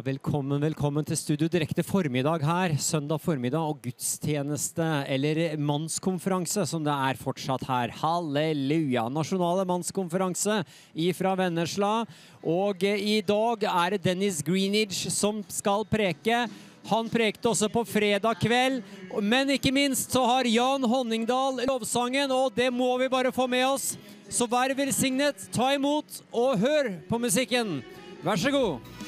Velkommen, velkommen til Studio Direkte formiddag her. Søndag formiddag og gudstjeneste, eller mannskonferanse som det er fortsatt her. Halleluja! Nasjonale mannskonferanse ifra Vennesla. Og eh, i dag er det Dennis Greenidge som skal preke. Han prekte også på fredag kveld, men ikke minst så har Jan Honningdal lovsangen, og det må vi bare få med oss. Så vær velsignet, ta imot og hør på musikken. Vær så god.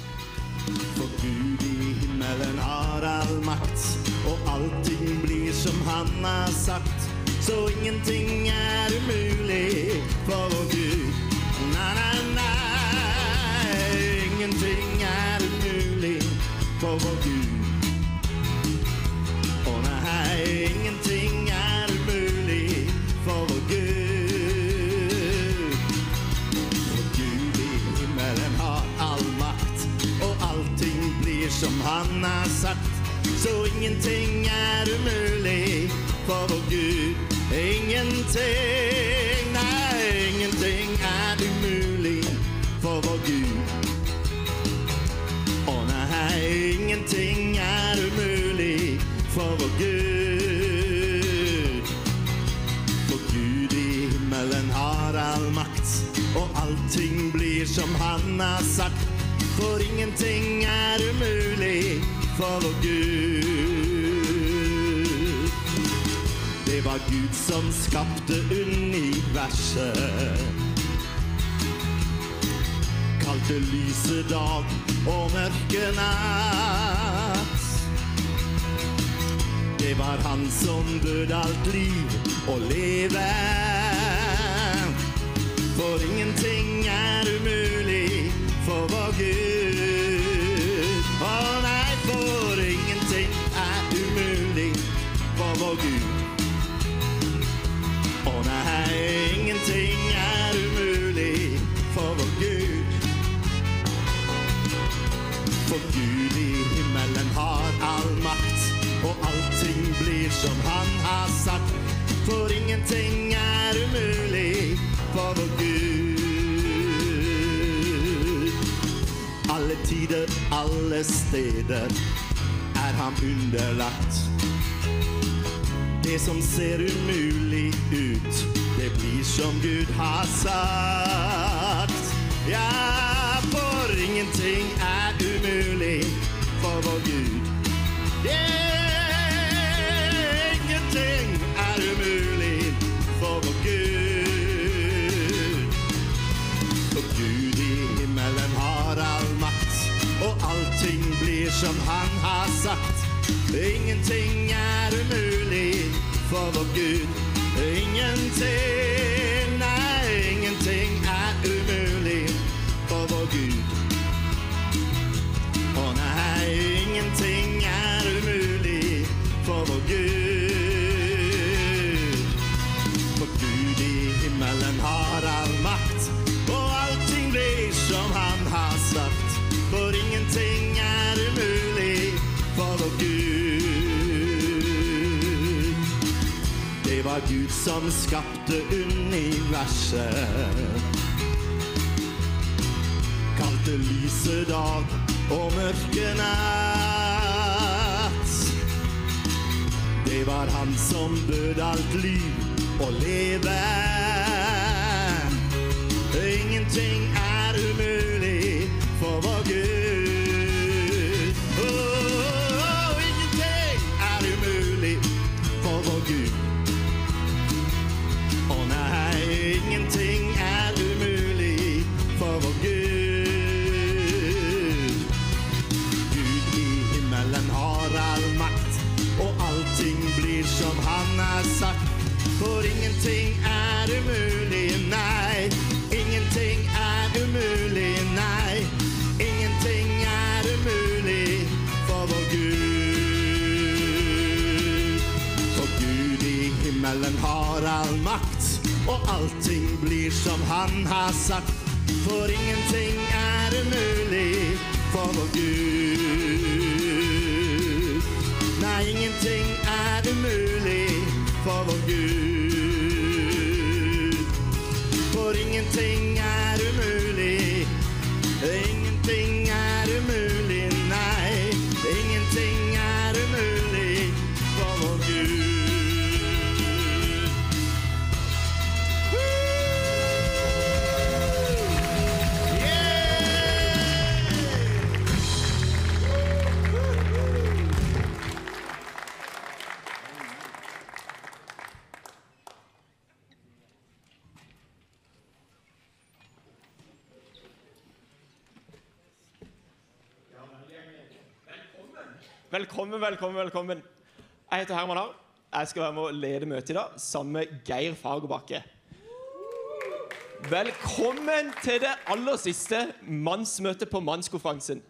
Makt, og allting blir som han har sagt. Så ingenting er umulig for vår Gud. Nei, nei, nei. Ingenting er umulig for vår Gud. Å nei, ingenting er umulig for vår Gud. For Gud i himmelen har all makt, og allting blir som han har sagt. Så ingenting er umulig for vår Gud. Ingenting, nei, ingenting er umulig for vår Gud. Å nei, ingenting er umulig for vår Gud. For Gud i himmelen har all makt, og allting blir som han har sagt. For ingenting er umulig for Gud. Det var Gud som skapte universet. Kalte lyse dag og mørke natt. Det var han som bød alt liv og leve. For ingenting er umulig for vår Gud. Å nei, for ingenting er umulig for vår Gud. Å nei, ingenting er umulig for vår Gud. For Gud i himmelen har all makt, og allting blir som han har sagt. For ingenting er umulig for vår Gud. Tider, alle steder er han underlagt. Det som ser umulig ut, det blir som Gud har sagt. Ja, for ingenting er umulig for vår Gud. Yeah, ingenting er umulig som han har sagt. Ingenting er umulig for vår Gud. Ingenting, nei, ingenting er umulig for vår Gud. Å nei, ingenting er umulig for vår Gud. Var Gud som skapte universet. Kalte lyse dag og mørke natt. Det var han som bød alt liv og leve. Ingenting er umulig for vår Gud. Og allting blir som han har sagt. For ingenting er umulig for vår Gud. Velkommen, velkommen, velkommen. Jeg heter Herman Arr. Jeg skal være med å lede møtet i dag sammen med Geir Fagerbakke. Velkommen til det aller siste mannsmøtet på mannskonferansen.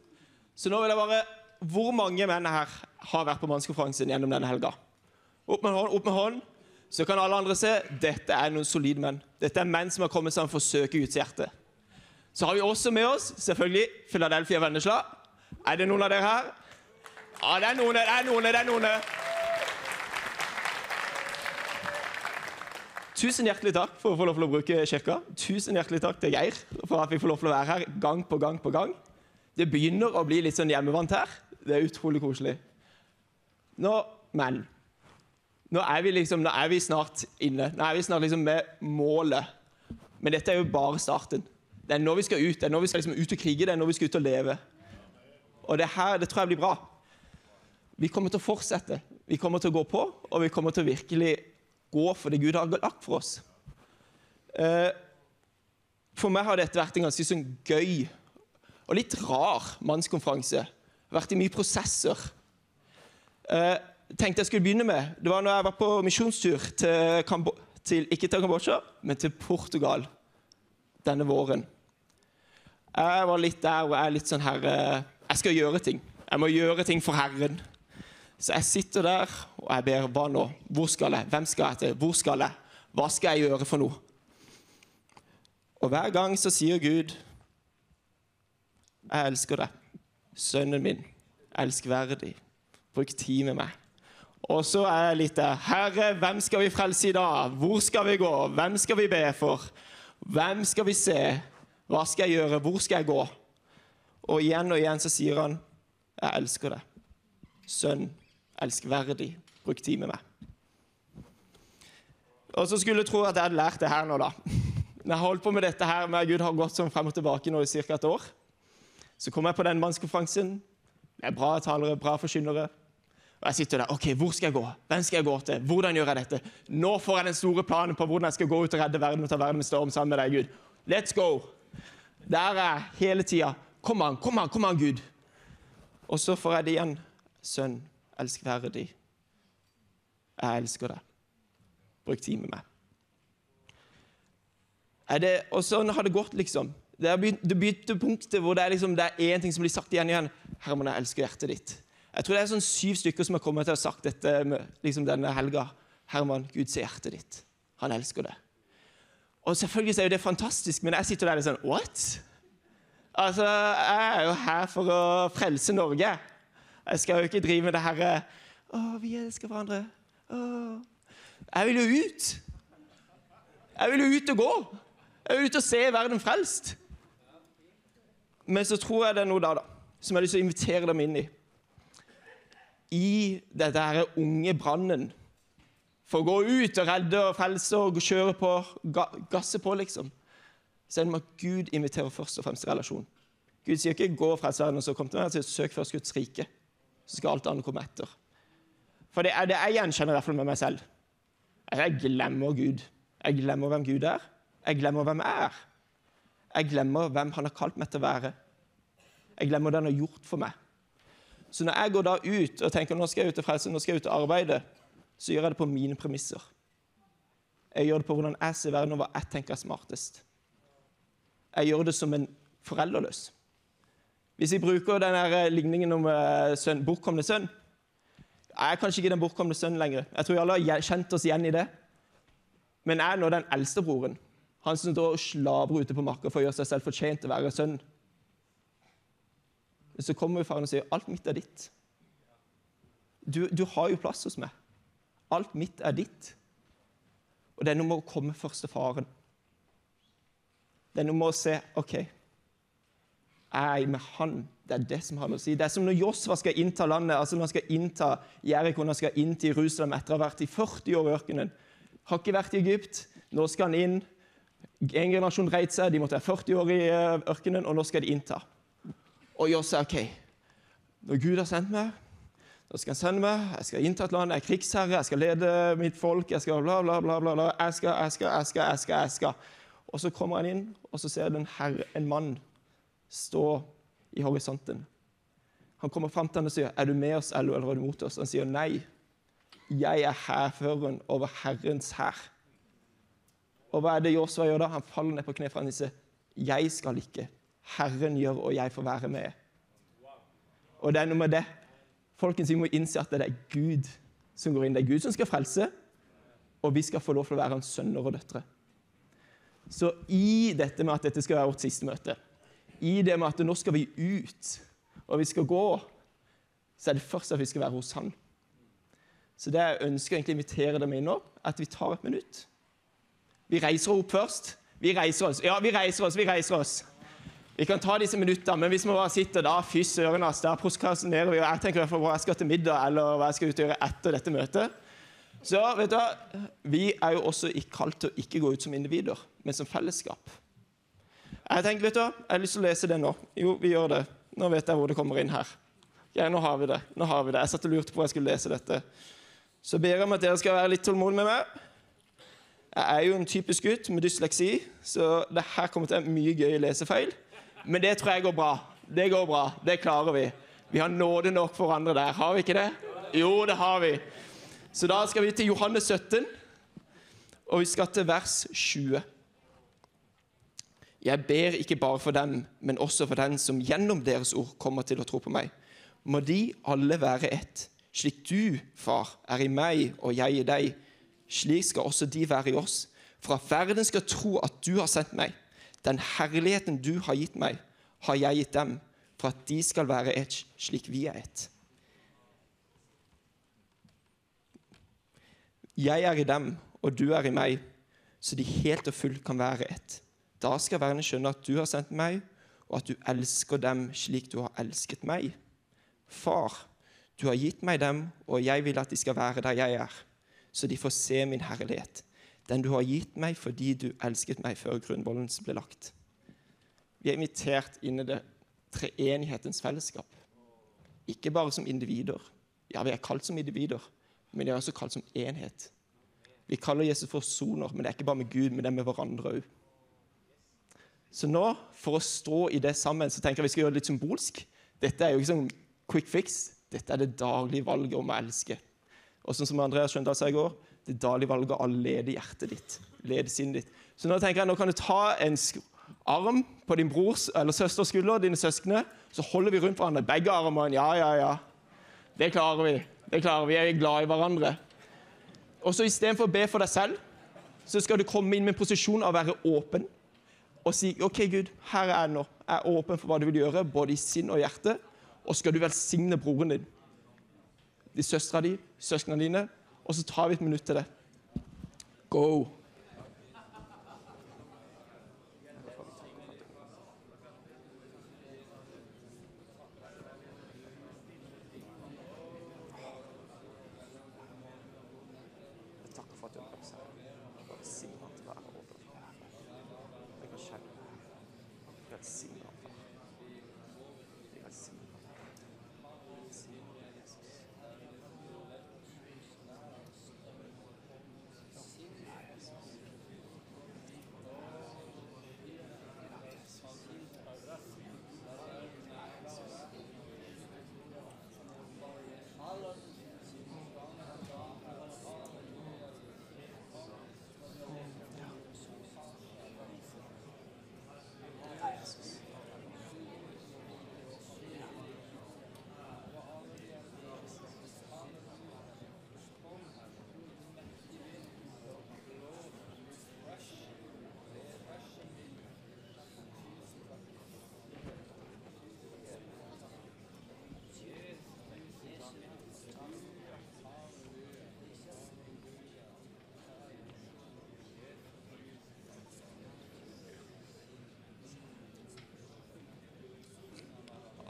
Så nå vil jeg bare Hvor mange menn her har vært på mannskonferansen gjennom denne helga? Opp med hånd, opp med hånd. Så kan alle andre se dette er noen solide menn. Dette er menn som har kommet sammen for å søke Guds hjerte. Så har vi også med oss selvfølgelig Philadelphia Vennesla. Er det noen av dere her? Ja, det er noen, det er noen, det er noen. Tusen hjertelig takk for å få lov til å bruke kirka. Tusen hjertelig takk til Geir for at vi får lov til å være her gang på gang på gang. Det begynner å bli litt sånn hjemmevant her. Det er utrolig koselig. Nå, men Nå er vi liksom, nå er vi snart inne. Nå er vi snart liksom med målet. Men dette er jo bare starten. Det er nå vi skal ut. Det er nå vi skal liksom ut og krige. Det er nå vi skal ut og leve. Og det her, det tror jeg blir bra. Vi kommer til å fortsette. Vi kommer til å gå på, og vi kommer til å virkelig gå for det Gud har lagt for oss. Eh, For meg har dette vært en ganske sånn gøy og litt rar mannskonferanse. Jeg har vært i mye prosesser. Eh, tenkte jeg skulle begynne med, Det var når jeg var på misjonstur til, Kambo til ikke til Kambodsja, men til Portugal denne våren. Jeg var litt der og jeg er litt sånn her eh, Jeg skal gjøre ting. Jeg må gjøre ting for Herren. Så jeg sitter der og jeg ber hva nå? Hvor skal jeg? Hvem skal jeg til? Hvor skal jeg? Hva skal jeg gjøre for noe? Og hver gang så sier Gud Jeg elsker deg, sønnen min, elskverdig. Bruk tid med meg. Og så er jeg litt der Herre, hvem skal vi frelse i dag? Hvor skal vi gå? Hvem skal vi be for? Hvem skal vi se? Hva skal jeg gjøre? Hvor skal jeg gå? Og igjen og igjen så sier han, jeg elsker deg. Sønn, elskverdig, bruk tid med meg. Og så skulle jeg tro at jeg hadde lært det her nå, da. Når jeg holdt på med dette her med Gud har gått sånn frem og tilbake nå i ca. et år, så kom jeg på den mannskonferansen. Det er bra talere, bra forkynnere. Og jeg sitter der. ok, Hvor skal jeg gå? Hvem skal jeg gå til? Hvordan gjør jeg dette? Nå får jeg den store planen på hvordan jeg skal gå ut og redde verden og ta verden med storm sammen med deg, Gud. Let's go! Der er jeg hele tida. Kom an, kom an, kom an, Gud. Og så får jeg det igjen. Sønn, elskverdig. Jeg elsker deg. Bruk tid med meg. Er det, og sånn har det gått, liksom. Det er byttepunktet hvor det er, liksom, det er én ting som blir sagt igjen igjen. Herman, jeg elsker hjertet ditt. Jeg tror det er sånn syv stykker som har kommet til å ha sagt dette liksom denne helga. Herman, Gud ser hjertet ditt. Han elsker det. Og selvfølgelig er jo det fantastisk, men jeg sitter der og sånn What? Altså, jeg er jo her for å frelse Norge. Jeg skal jo ikke drive med det herre Å, vi elsker hverandre. Å. Jeg vil jo ut. Jeg vil jo ut og gå. Jeg vil ut og se verden frelst. Men så tror jeg det er noe da, da, som jeg har lyst til å invitere dem inn i. I dette her unge brannen. For å gå ut og redde og frelse og kjøre på, ga, gasse på, liksom. Så er det med at Gud inviterer først og fremst relasjon. Gud sier ikke 'gå og frels verden', og så kom til meg. Han sier 'søk først Guds rike'. Så skal alt annet komme etter. For det er det jeg gjenkjenner i hvert fall med meg selv. Jeg glemmer Gud. Jeg glemmer hvem Gud er. Jeg glemmer hvem jeg er. Jeg glemmer hvem han har kalt meg til å være. Jeg glemmer det han har gjort for meg. Så når jeg går da ut og tenker nå skal jeg ut og frelse, nå skal jeg ut og arbeide, så gjør jeg det på mine premisser. Jeg gjør det på hvordan jeg ser verden, og hva jeg tenker er smartest. Jeg gjør det som en foreldreløs. Hvis vi bruker denne ligningen om eh, sønn, bortkomne sønn Jeg er kanskje ikke den bortkomne sønnen lenger. Jeg tror alle har kjent oss igjen i det. Men jeg er nå den eldste broren. Han som står og slabrer ute på marka for å gjøre seg selv fortjent til å være sønn. Så kommer jo faren og sier alt mitt er ditt. Du, du har jo plass hos meg. Alt mitt er ditt. Og det er noe med å komme først til faren. Det er noe med å se OK, jeg er med han. Det er det som har noe å si. Det er som når Josva skal innta landet, altså når han skal innta Jeriko, når han skal inn til Jerusalem etter å ha vært i 40 år i ørkenen. Har ikke vært i Egypt. Nå skal han inn. En generasjon reit seg, de måtte være 40 år i eh, ørkenen, og nå skal de innta. Og Josva OK. Når Gud har sendt meg, nå skal han sende meg, jeg skal innta et land, jeg er krigsherre, jeg skal lede mitt folk, jeg skal bla, bla, bla, bla. Jeg skal, jeg skal, jeg skal, jeg skal, jeg skal. Og så kommer han inn, og så ser den herre, en mann stå i horisonten. Han kommer fram til ham og sier, 'Er du med oss, eller eller er du mot oss?' Han sier, 'Nei, jeg er hærføreren over Herrens hær'. Og hva er det Josua gjør da? Han faller ned på kne for han og sier, 'Jeg skal ikke. Herren gjør, og jeg får være med'. Og det er noe med det. Folkens, Vi må innse at det er Gud som går inn. Det er Gud som skal frelse, og vi skal få lov til å være hans sønner og døtre. Så i dette med at dette skal være vårt siste møte, i det med at nå skal vi ut, og vi skal gå, så er det først at vi skal være hos Han. Så det jeg ønsker egentlig å invitere dem inn nå, at vi tar et minutt. Vi reiser opp først. Vi reiser oss. Ja, vi reiser oss, vi reiser oss. Vi kan ta disse minuttene, men hvis vi bare sitter da, fy søren, ass, der prokrastinerer vi. og Jeg tenker i hvert fall hva jeg skal til middag, eller hva jeg skal ut og gjøre etter dette møtet. Så vet du hva, vi er jo også kalt til å ikke gå ut som individer, men som fellesskap. Jeg tenker, vet du hva, jeg har lyst til å lese det nå. Jo, vi gjør det. Nå vet jeg hvor det kommer inn her. Ja, nå har vi det. nå har vi det. Jeg satt og lurte på hvor jeg skulle lese dette. Så ber jeg om at dere skal være litt tålmodige med meg. Jeg er jo en typisk gutt med dysleksi, så det her kommer til å være mye gøy lesefeil. Men det tror jeg går bra. Det går bra. Det klarer vi. Vi har nåde nok for hverandre der. Har vi ikke det? Jo, det har vi. Så da skal vi til Johannes 17, og vi skal til vers 20. Jeg ber ikke bare for dem, men også for den som gjennom deres ord kommer til å tro på meg. Må de alle være ett, slik du, far, er i meg og jeg i deg. Slik skal også de være i oss, for at verden skal tro at du har sendt meg. Den herligheten du har gitt meg, har jeg gitt dem, for at de skal være ett slik vi er ett. Jeg er i dem, og du er i meg, så de helt og fullt kan være ett. Da skal verden skjønne at du har sendt meg, og at du elsker dem slik du har elsket meg. Far, du har gitt meg dem, og jeg vil at de skal være der jeg er, så de får se min herlighet, den du har gitt meg fordi du elsket meg før grunnvollen ble lagt. Vi er invitert inn i det treenighetens fellesskap. Ikke bare som individer. Ja, vi er kalt som individer, men vi er også kalt som enhet. Vi kaller Jesus for soner, men det er ikke bare med Gud, men det er med hverandre òg. Så nå, for å stå i det sammen, så tenker jeg vi skal gjøre det litt symbolsk. Dette er jo ikke sånn quick fix. Dette er det daglige valget om å elske. Og sånn som Andreas Skjøndal sa i går, det daglige valget av å lede hjertet ditt. Lede sinnet ditt. Så nå tenker jeg, nå kan du ta en arm på din brors eller søsters skulder, dine søskne, så holder vi rundt hverandre. Begge armene. Ja, ja, ja. Det klarer vi. Det klarer vi. Vi er glad i hverandre. Og så Istedenfor å be for deg selv, så skal du komme inn med en posisjon av å være åpen og si OK, Gud, her er jeg nå. Jeg er åpen for hva du vil gjøre, både i sinn og hjerte. Og skal du velsigne broren din, de søstera di, søsknene dine. Og så tar vi et minutt til det. Go. Jeg takker for at du har vært her. Velsign han til å være åpen for Herren. Jeg kan kjenne det. Velsign han, far. Jeg velsigner han. Velsign han, Jesus.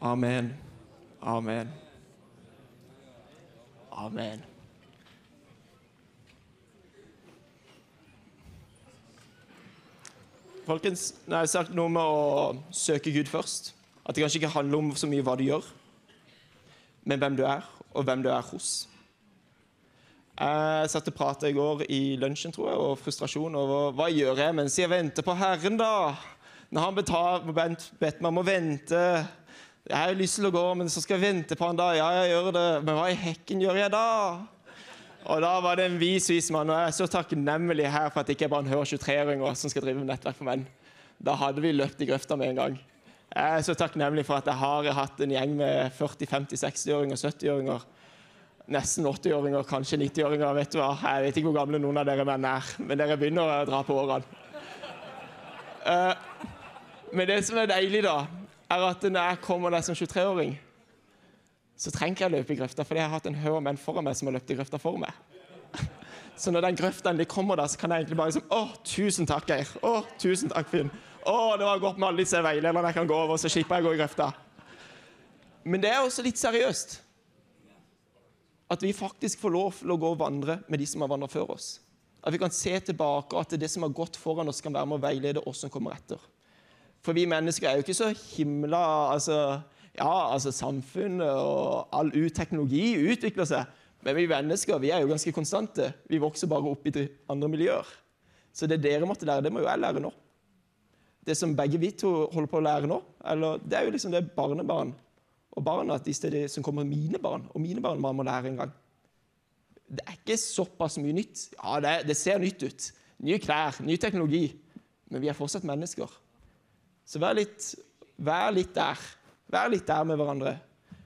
Amen. Amen. Amen. Folkens, nå har jeg sagt noe med å søke Gud først. At det kanskje ikke handler om så mye hva du gjør, men hvem du er, og hvem du er hos. Jeg satt og pratet i går i lunsjen, tror jeg, og frustrasjon over hva jeg gjør jeg mens jeg venter på Herren, da? Når han betal, bedt meg om å vente Jeg har jo lyst til å gå, men så skal jeg vente på han da. Ja, jeg gjør det. Men hva i hekken gjør jeg da? Og da var det en vis, vis mann, og jeg er så takknemlig her for at det ikke er bare en hør 23-åringer som skal drive med nettverk for menn. Da hadde vi løpt i grøfta med en gang. Jeg er så takknemlig for at jeg har hatt en gjeng med 40-, 50-, 60-åringer, 70-åringer. Nesten 80-åringer, kanskje 90-åringer. vet du hva? Jeg vet ikke hvor gamle noen av dere menn er, men dere begynner å dra på årene. Eh, men det som er deilig, da, er at når jeg kommer der som 23-åring, så trenger jeg å løpe i grøfta, fordi jeg har hatt en haug av menn foran meg som har løpt i grøfta for meg. Så når den grøfta endelig kommer der, så kan jeg egentlig bare liksom Å, tusen takk, Geir. Å, tusen takk, Finn. Å, det var godt med alle disse veilederne jeg kan gå over, så slipper jeg å gå i grøfta. Men det er også litt seriøst. At vi faktisk får lov til å gå og vandre med de som har vandret før oss. At vi kan se tilbake, og at det som har gått foran oss, kan være med å veilede oss som kommer etter. For vi mennesker er jo ikke så himla altså, Ja, altså samfunnet og all teknologi utvikler seg. Men vi mennesker vi er jo ganske konstante. Vi vokser bare opp i andre miljøer. Så det dere måtte lære, det må jo jeg lære nå. Det som begge vi to holder på å lære nå, eller, det er jo liksom det barnebarn og barna de steder som kommer mine barn, og mine barn må lære en gang. Det er ikke såpass mye nytt. Ja, det, det ser nytt ut. Nye klær, ny teknologi. Men vi er fortsatt mennesker. Så vær litt, vær litt der. Vær litt der med hverandre.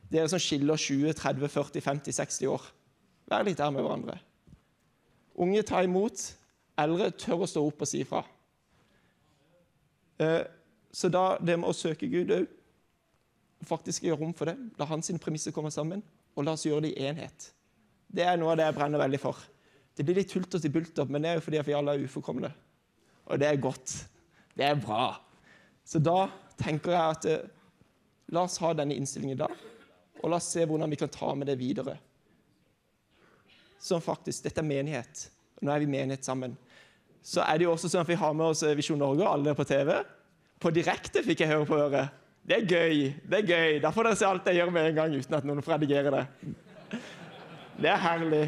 Dere som skiller 20, 30, 40, 50, 60 år. Vær litt der med hverandre. Unge, tar imot. Eldre, tør å stå opp og si ifra. Eh, så da det med å søke Gud òg faktisk gjøre rom for det. La hans premisser komme sammen, og la oss gjøre det i enhet. Det er noe av det jeg brenner veldig for. Det blir litt hulter til bulter, men det er jo fordi vi alle er uforkomne. Og det er godt. Det er bra. Så da tenker jeg at eh, la oss ha denne innstillingen da, og la oss se hvordan vi kan ta med det videre. Som faktisk, Dette er menighet. og Nå er vi menighet sammen. Så er det jo også sånn at vi har med oss Visjon Norge, alle på TV. På direkte fikk jeg høre på øret. Det er gøy. det er gøy. Da får dere se alt jeg gjør med en gang uten at noen får redigere det. Det er herlig.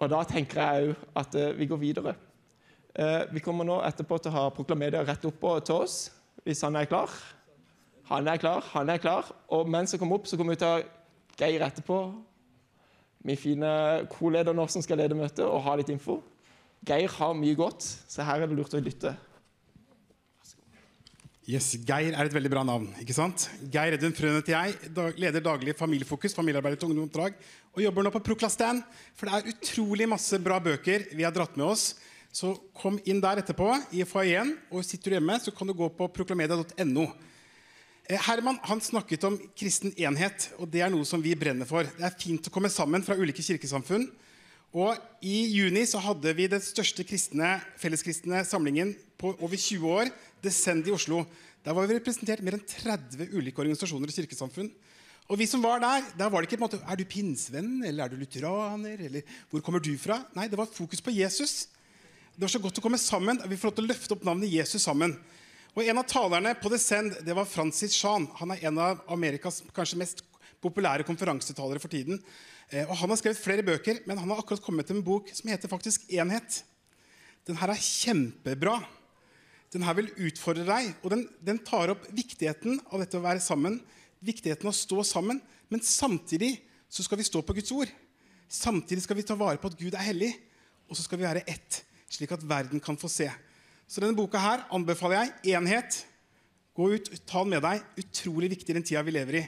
Og da tenker jeg òg at uh, vi går videre. Uh, vi kommer nå etterpå til å ha proklamedia rett oppå til oss, hvis han er klar. Han er klar, han er klar. Og mens jeg kommer opp, så kommer vi til å ha Geir etterpå. Min fine co-leder nå som skal lede møtet og ha litt info. Geir har mye godt, så her er det lurt å lytte. Yes, Geir er et veldig bra navn. ikke sant? Geir Edvin Frøen heter jeg. Leder daglig Familiefokus, familiearbeidet til ungdomsoppdrag. Og jobber nå på Proklastan, for det er utrolig masse bra bøker vi har dratt med oss. Så kom inn der etterpå i foajeen, og sitter du hjemme, så kan du gå på proklamedia.no. Eh, Herman han snakket om kristen enhet, og det er noe som vi brenner for. Det er fint å komme sammen fra ulike kirkesamfunn og I juni så hadde vi den største kristne, felleskristne samlingen på over 20 år, Descend i Oslo. Der var vi representert mer enn 30 ulike organisasjoner og kirkesamfunn. Og vi som var der, der var det ikke på en måte, Er du pinnsvenn eller er du lutheraner, eller hvor kommer du fra? Nei, det var fokus på Jesus. Det var så godt å komme sammen. Vi får lov til å løfte opp navnet Jesus sammen. Og En av talerne på Descend det var Francis Shan. Han er en av Amerikas kanskje mest populære konferansetalere for tiden. Eh, og Han har skrevet flere bøker, men han har akkurat kommet til en bok som heter faktisk Enhet. Den her er kjempebra. Den her vil utfordre deg, og den, den tar opp viktigheten av dette å være sammen. Viktigheten av å stå sammen, men samtidig så skal vi stå på Guds ord. Samtidig skal vi ta vare på at Gud er hellig, og så skal vi være ett, slik at verden kan få se. Så denne boka her anbefaler jeg. Enhet. Gå ut, ta den med deg. Utrolig viktig i den tida vi lever i.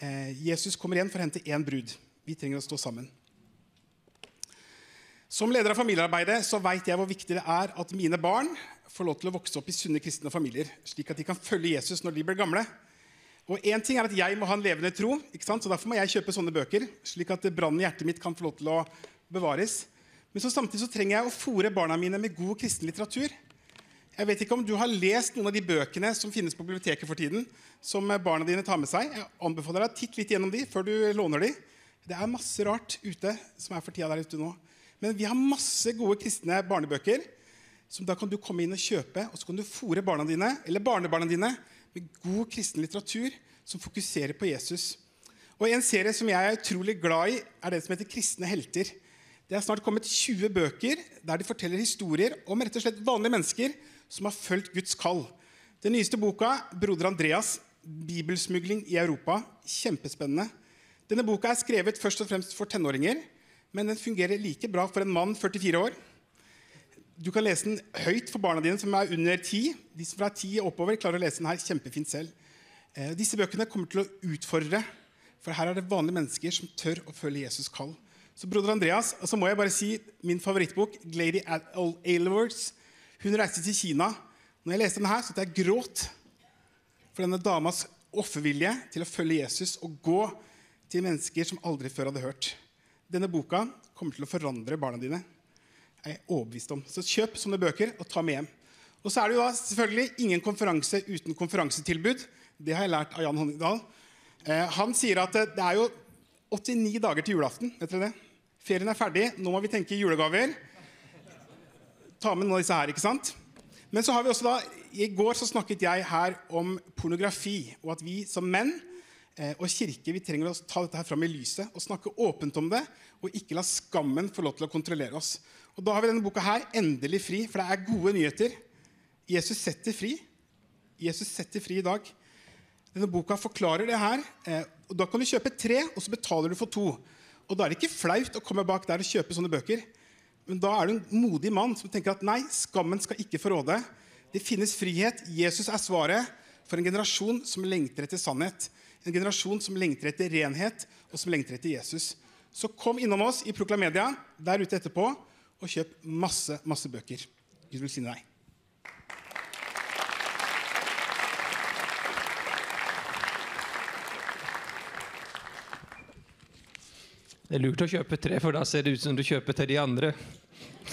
Eh, Jesus kommer igjen for å hente én brud. Vi trenger å stå sammen. Som leder av familiearbeidet så vet jeg hvor viktig det er at mine barn får lov til å vokse opp i sunne kristne familier, slik at de kan følge Jesus når de blir gamle. Og en ting er at Jeg må ha en levende tro, ikke sant? så derfor må jeg kjøpe sånne bøker. slik at brannen i hjertet mitt kan få lov til å bevares. Men så samtidig så trenger jeg å fòre barna mine med god kristen litteratur. Jeg vet ikke om du har lest noen av de bøkene som finnes på biblioteket for tiden, som barna dine tar med seg. Jeg anbefaler deg å titte litt gjennom de før du låner de. Det er masse rart ute som er for tida der ute nå. Men vi har masse gode kristne barnebøker som da kan du komme inn og kjøpe. Og så kan du fòre barna dine eller barnebarna dine med god kristen litteratur som fokuserer på Jesus. Og En serie som jeg er utrolig glad i, er den som heter Kristne helter. Det er snart kommet 20 bøker der de forteller historier om rett og slett vanlige mennesker som har fulgt Guds kall. Den nyeste boka, 'Broder Andreas bibelsmugling i Europa', kjempespennende. Denne boka er skrevet først og fremst for tenåringer, men den fungerer like bra for en mann 44 år. Du kan lese den høyt for barna dine som er under 10. De som fra 10 og oppover klarer å lese den her kjempefint selv. Eh, disse bøkene kommer til å utfordre, for her er det vanlige mennesker som tør å følge Jesus' kall. Så broder Andreas, og så må jeg bare si min favorittbok, 'Glady Aylwards'. Hun reiste til Kina. Når jeg leste den her, så jeg gråt for denne damas offervilje til å følge Jesus og gå til mennesker som aldri før hadde hørt. Denne boka kommer til å forandre barna dine. Jeg er overbevist om. Så kjøp sånne bøker og ta med hjem. Og så er det jo da selvfølgelig ingen konferanse uten konferansetilbud. Det har jeg lært av Jan Honningdal. Eh, han sier at det er jo 89 dager til julaften. vet dere det? Ferien er ferdig, nå må vi tenke julegaver. Ta med noen av disse her, ikke sant? Men så har vi også da, i går så snakket jeg her om pornografi, og at vi som menn og kirke vi trenger å ta dette her fram i lyset og snakke åpent om det, og ikke la skammen få lov til å kontrollere oss. Og Da har vi denne boka her, endelig fri, for det er gode nyheter. Jesus setter fri. Jesus setter fri i dag. Denne boka forklarer det her. Eh, og Da kan du kjøpe tre, og så betaler du for to. Og Da er det ikke flaut å komme bak der og kjøpe sånne bøker. Men da er du en modig mann som tenker at nei, skammen skal ikke få råde. Det finnes frihet. Jesus er svaret for en generasjon som lengter etter sannhet. En generasjon som lengter etter renhet, og som lengter etter Jesus. Så kom innom oss i Proklamedia der ute etterpå og kjøp masse, masse bøker. Gud velsigne deg. Det er lurt å kjøpe tre, for da ser det ut som du kjøper til de andre.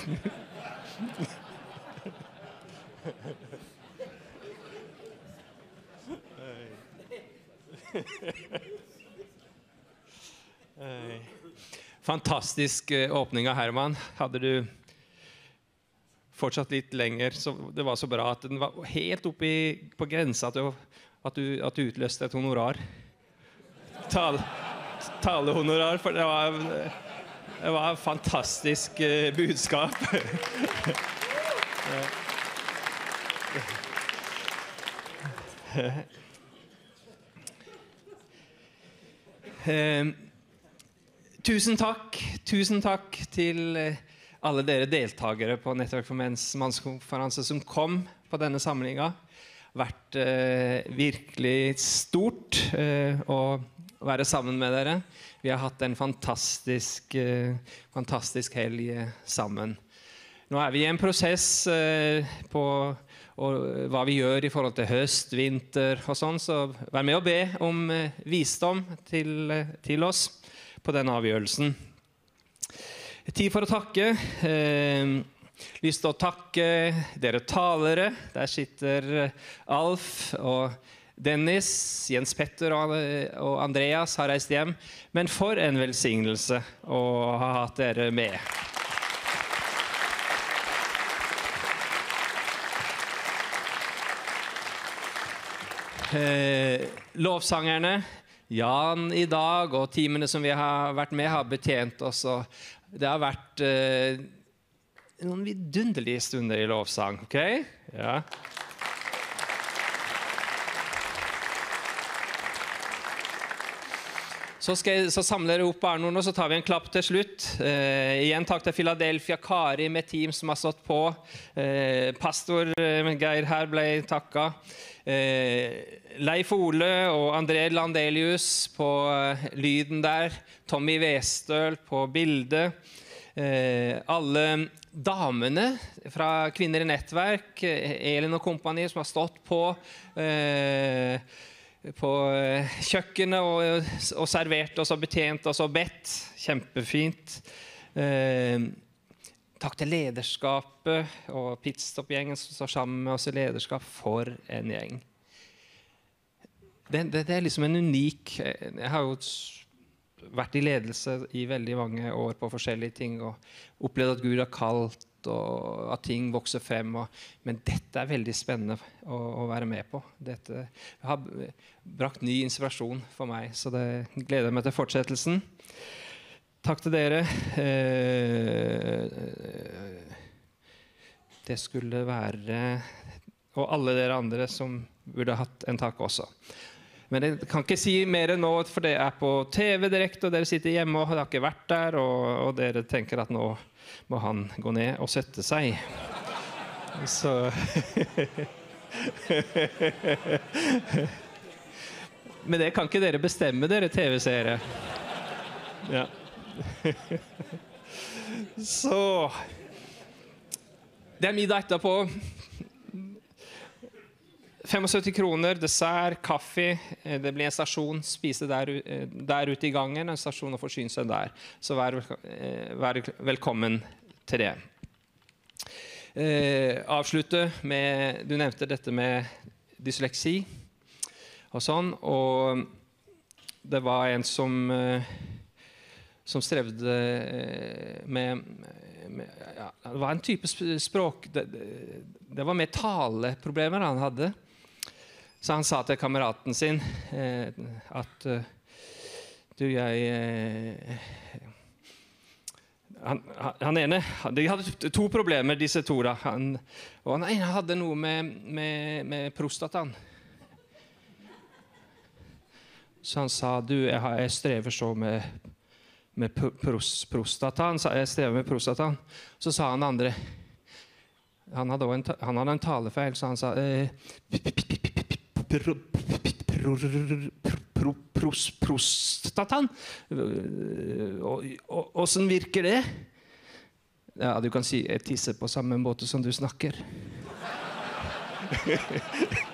Fantastisk eh, åpning av Herman. Hadde du fortsatt litt lenger, så det var så bra at den var helt oppe på grensa til at du, at du utløste et honorar. Tal, talehonorar, for det var, det var et fantastisk budskap. budskap. Eh, tusen takk. Tusen takk til eh, alle dere deltakere på Nettverk for menns mannskonferanse som kom på denne samlinga. Vært eh, virkelig stort eh, å være sammen med dere. Vi har hatt en fantastisk, eh, fantastisk helg eh, sammen. Nå er vi i en prosess på og hva vi gjør i forhold til høst, vinter og sånn. Så vær med og be om eh, visdom til, eh, til oss på den avgjørelsen. Tid for å takke. Eh, lyst til å takke dere talere. Der sitter eh, Alf og Dennis, Jens Petter og Andreas har reist hjem. Men for en velsignelse å ha hatt dere med. Eh, lovsangerne, Jan i dag og teamene som vi har vært med, har betjent oss. Det har vært eh, noen vidunderlige stunder i lovsang. ok? Ja. Så, skal, så samler jeg opp barneordene, og så tar vi en klapp til slutt. Eh, igjen takk til Philadelphia, Kari med team som har stått på. Eh, pastor eh, Geir her ble takka. Eh, Leif Ole og André Landelius på eh, lyden der. Tommy Westøl på bildet. Eh, alle damene fra Kvinner i nettverk, Elin og kompani, som har stått på. Eh, på eh, kjøkkenet og, og servert oss og betjent oss og bedt. Kjempefint. Eh, takk til lederskapet og Pitstop-gjengen som står sammen med oss i lederskap. For en gjeng. Det, det, det er liksom en unik Jeg har jo vært i ledelse i veldig mange år på forskjellige ting og opplevd at Gud har kalt og at ting vokser frem. Og, men dette er veldig spennende å, å, være med på. Dette har brakt ny inspirasjon for meg, så det gleder jeg meg til fortsettelsen. takk til dere. Eh, det skulle være Og alle dere andre som burde hatt en takk også. Men jeg kan ikke si mer nå, for det er på TV direkte, og dere sitter hjemme og har ikke vært der, og, og dere tenker at nå må han gå ned og sette seg. Så Men det kan ikke dere bestemme, dere TV-seere. Ja. Så Det er middag etterpå. 75 kroner, dessert, kaffe. Eh, Det blir en stasjon. Spise der, eh, der ute i gangen. En stasjon å forsyne seg der. Så vær, eh, vær velkommen til det. Eh, avslutte med Du nevnte dette med dysleksi og sånn. Og det var en som som strevde med, med ja, Det var en type språk det, det var mer taleproblemer han hadde. Så han sa til kameraten sin eh, at eh, Du, jeg eh, han, han- ene De hadde to problemer, disse to. da. Han, og han ene hadde noe med, med, med prostataen. Så han sa du, jeg, jeg strever så med, med pros, prostataen. sa- Jeg strever med prostataen. Så sa han andre Han hadde, en, han hadde en talefeil, så han sa eh, Prostataen? Eh, og- Åssen virker det? Ja, du kan si jeg tisser på samme måte som du snakker.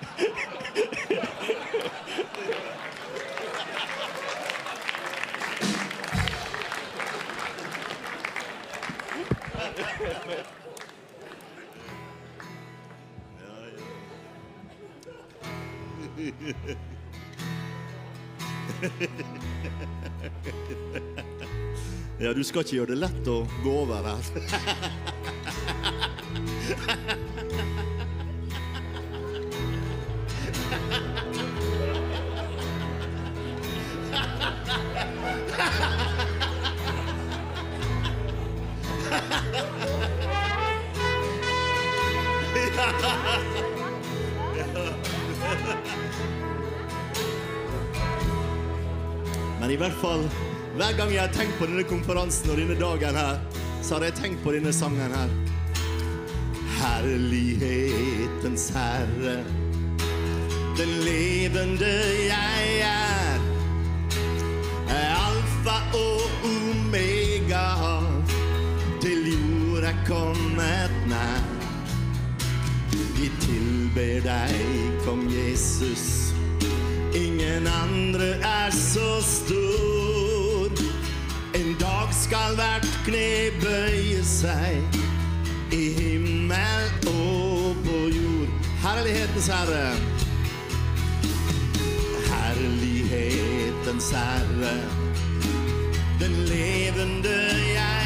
Ja, du skal ikke gjøre det lett å gå over her. hvert fall, hver gang jeg har tenkt på denne konferansen og denne dagen her, så har jeg tenkt på denne sangen her. Herlighetens Herre, den levende jeg er, alfa og omega, til jord er kommet nær. Vi tilber deg, kong Jesus. Ingen andre er så stor. En dag skal hvert kne bøye seg i himmel og på jord. Herlighetens Herre. Herlighetens Herre. Den levende jeg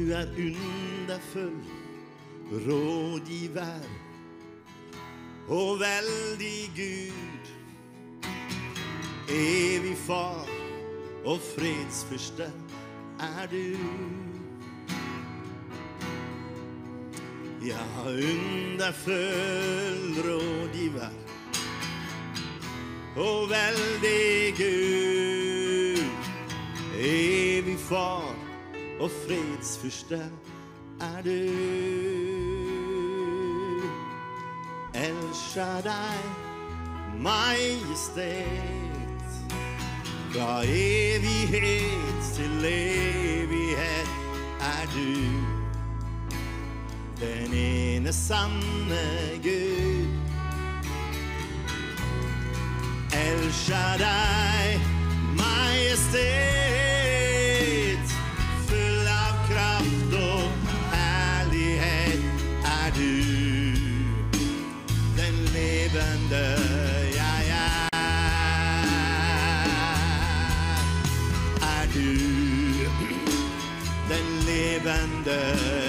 Du er underfull, rådgiver og veldig Gud. Evig far og fredsfyrste er du. Ja, underfull rådgiver og veldig Gud. Evig far og fredsfyrste er du. El deg, majestet, fra evighet til evighet er du. Den ene sanne Gud. El deg, majestet. Kinder.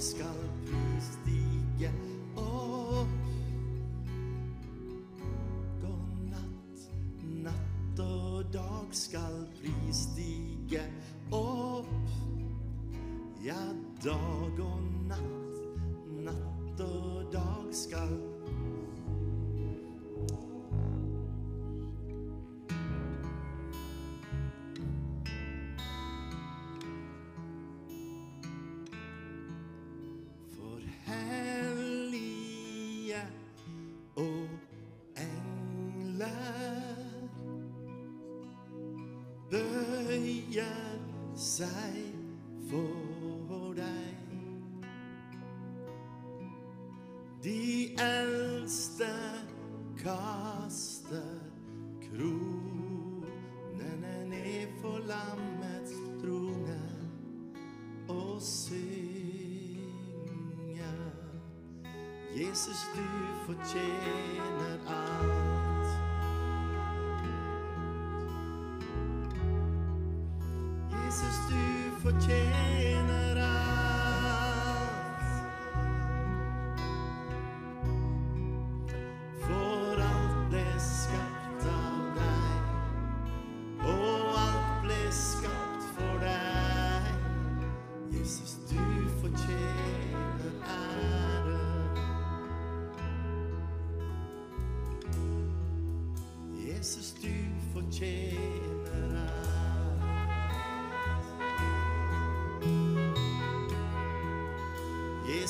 scarlet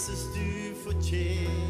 Jesus, du fortjener.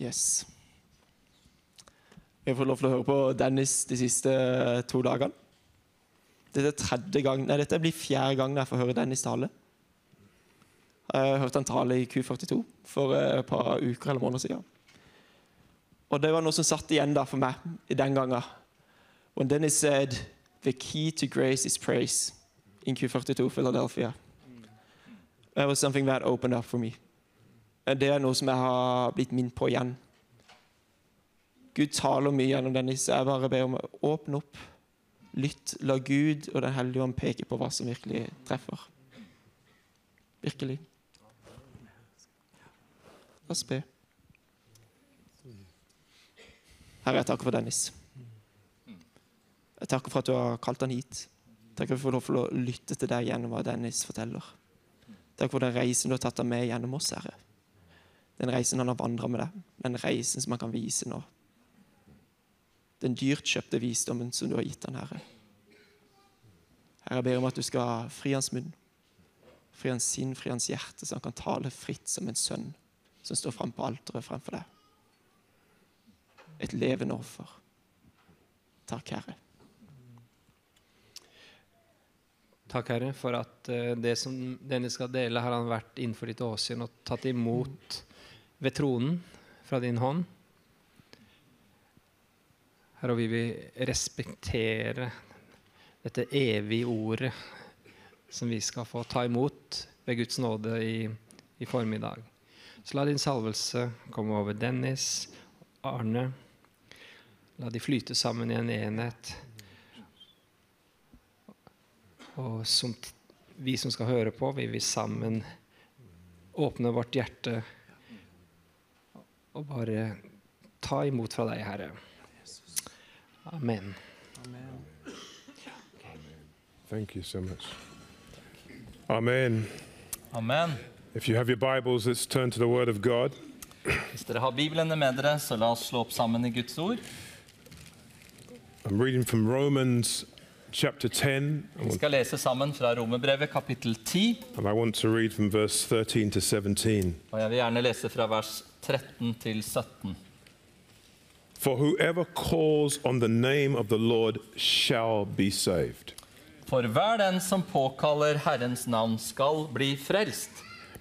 Yes. Jeg får lov til å høre på Dennis de siste eh, to dagene. Dette, gang, nei, dette blir fjerde gang jeg får høre Dennis tale. Jeg hørte han tale i Q42 for eh, et par uker eller måneder siden. Og det var noe som satt igjen for meg i den gangen. When Dennis said, the key to grace is praise in Q42 Philadelphia. That was something that opened up for me. Men Det er noe som jeg har blitt minnet på igjen. Gud taler mye gjennom denne, så jeg bare ber om å åpne opp. Lytt, la Gud og Den hellige ånd peke på hva som virkelig treffer. Virkelig. La oss be. Herre, jeg takker for Dennis. Jeg takker for at du har kalt han hit. Takk for at å få lytte til deg gjennom hva Dennis forteller. Takk for den reisen du har tatt deg med gjennom oss, Herre. Den reisen han har vandra med deg. Den reisen som han kan vise nå. Den dyrtkjøpte visdommen som du har gitt han, Herre. Herre, jeg ber om at du skal fri hans munn, fri hans sinn, fri hans hjerte, så han kan tale fritt som en sønn som står fram på alteret fremfor deg. Et levende offer. Takk, Herre. Takk, Herre, for at eh, det som denne skal dele, har han vært innenfor ditt åsyn og tatt imot ved tronen fra din hånd. Herre, vi vil respektere dette evige ordet som vi skal få ta imot ved Guds nåde i, i formiddag. Så la din salvelse komme over Dennis, Arne. La de flyte sammen i en enhet. Og som vi som skal høre på, vil vi sammen åpne vårt hjerte og bare ta imot fra deg, Herre. Amen. Thank you so much. Amen. Amen. If you have your Bibles, let's turn to the Word of God. Hvis dere har Biblene med dere, så la oss slå opp sammen i Guds ord. I'm reading from Romans chapter 10, Vi skal lese sammen fra Romerbrevet kapittel 10, and I want to read from verse 13 to 17. og jeg vil gjerne lese fra vers 13 til 17. For whoever calls on the name of the Lord shall be saved. For hver den som påkaller Herrens navn, skal bli frelst.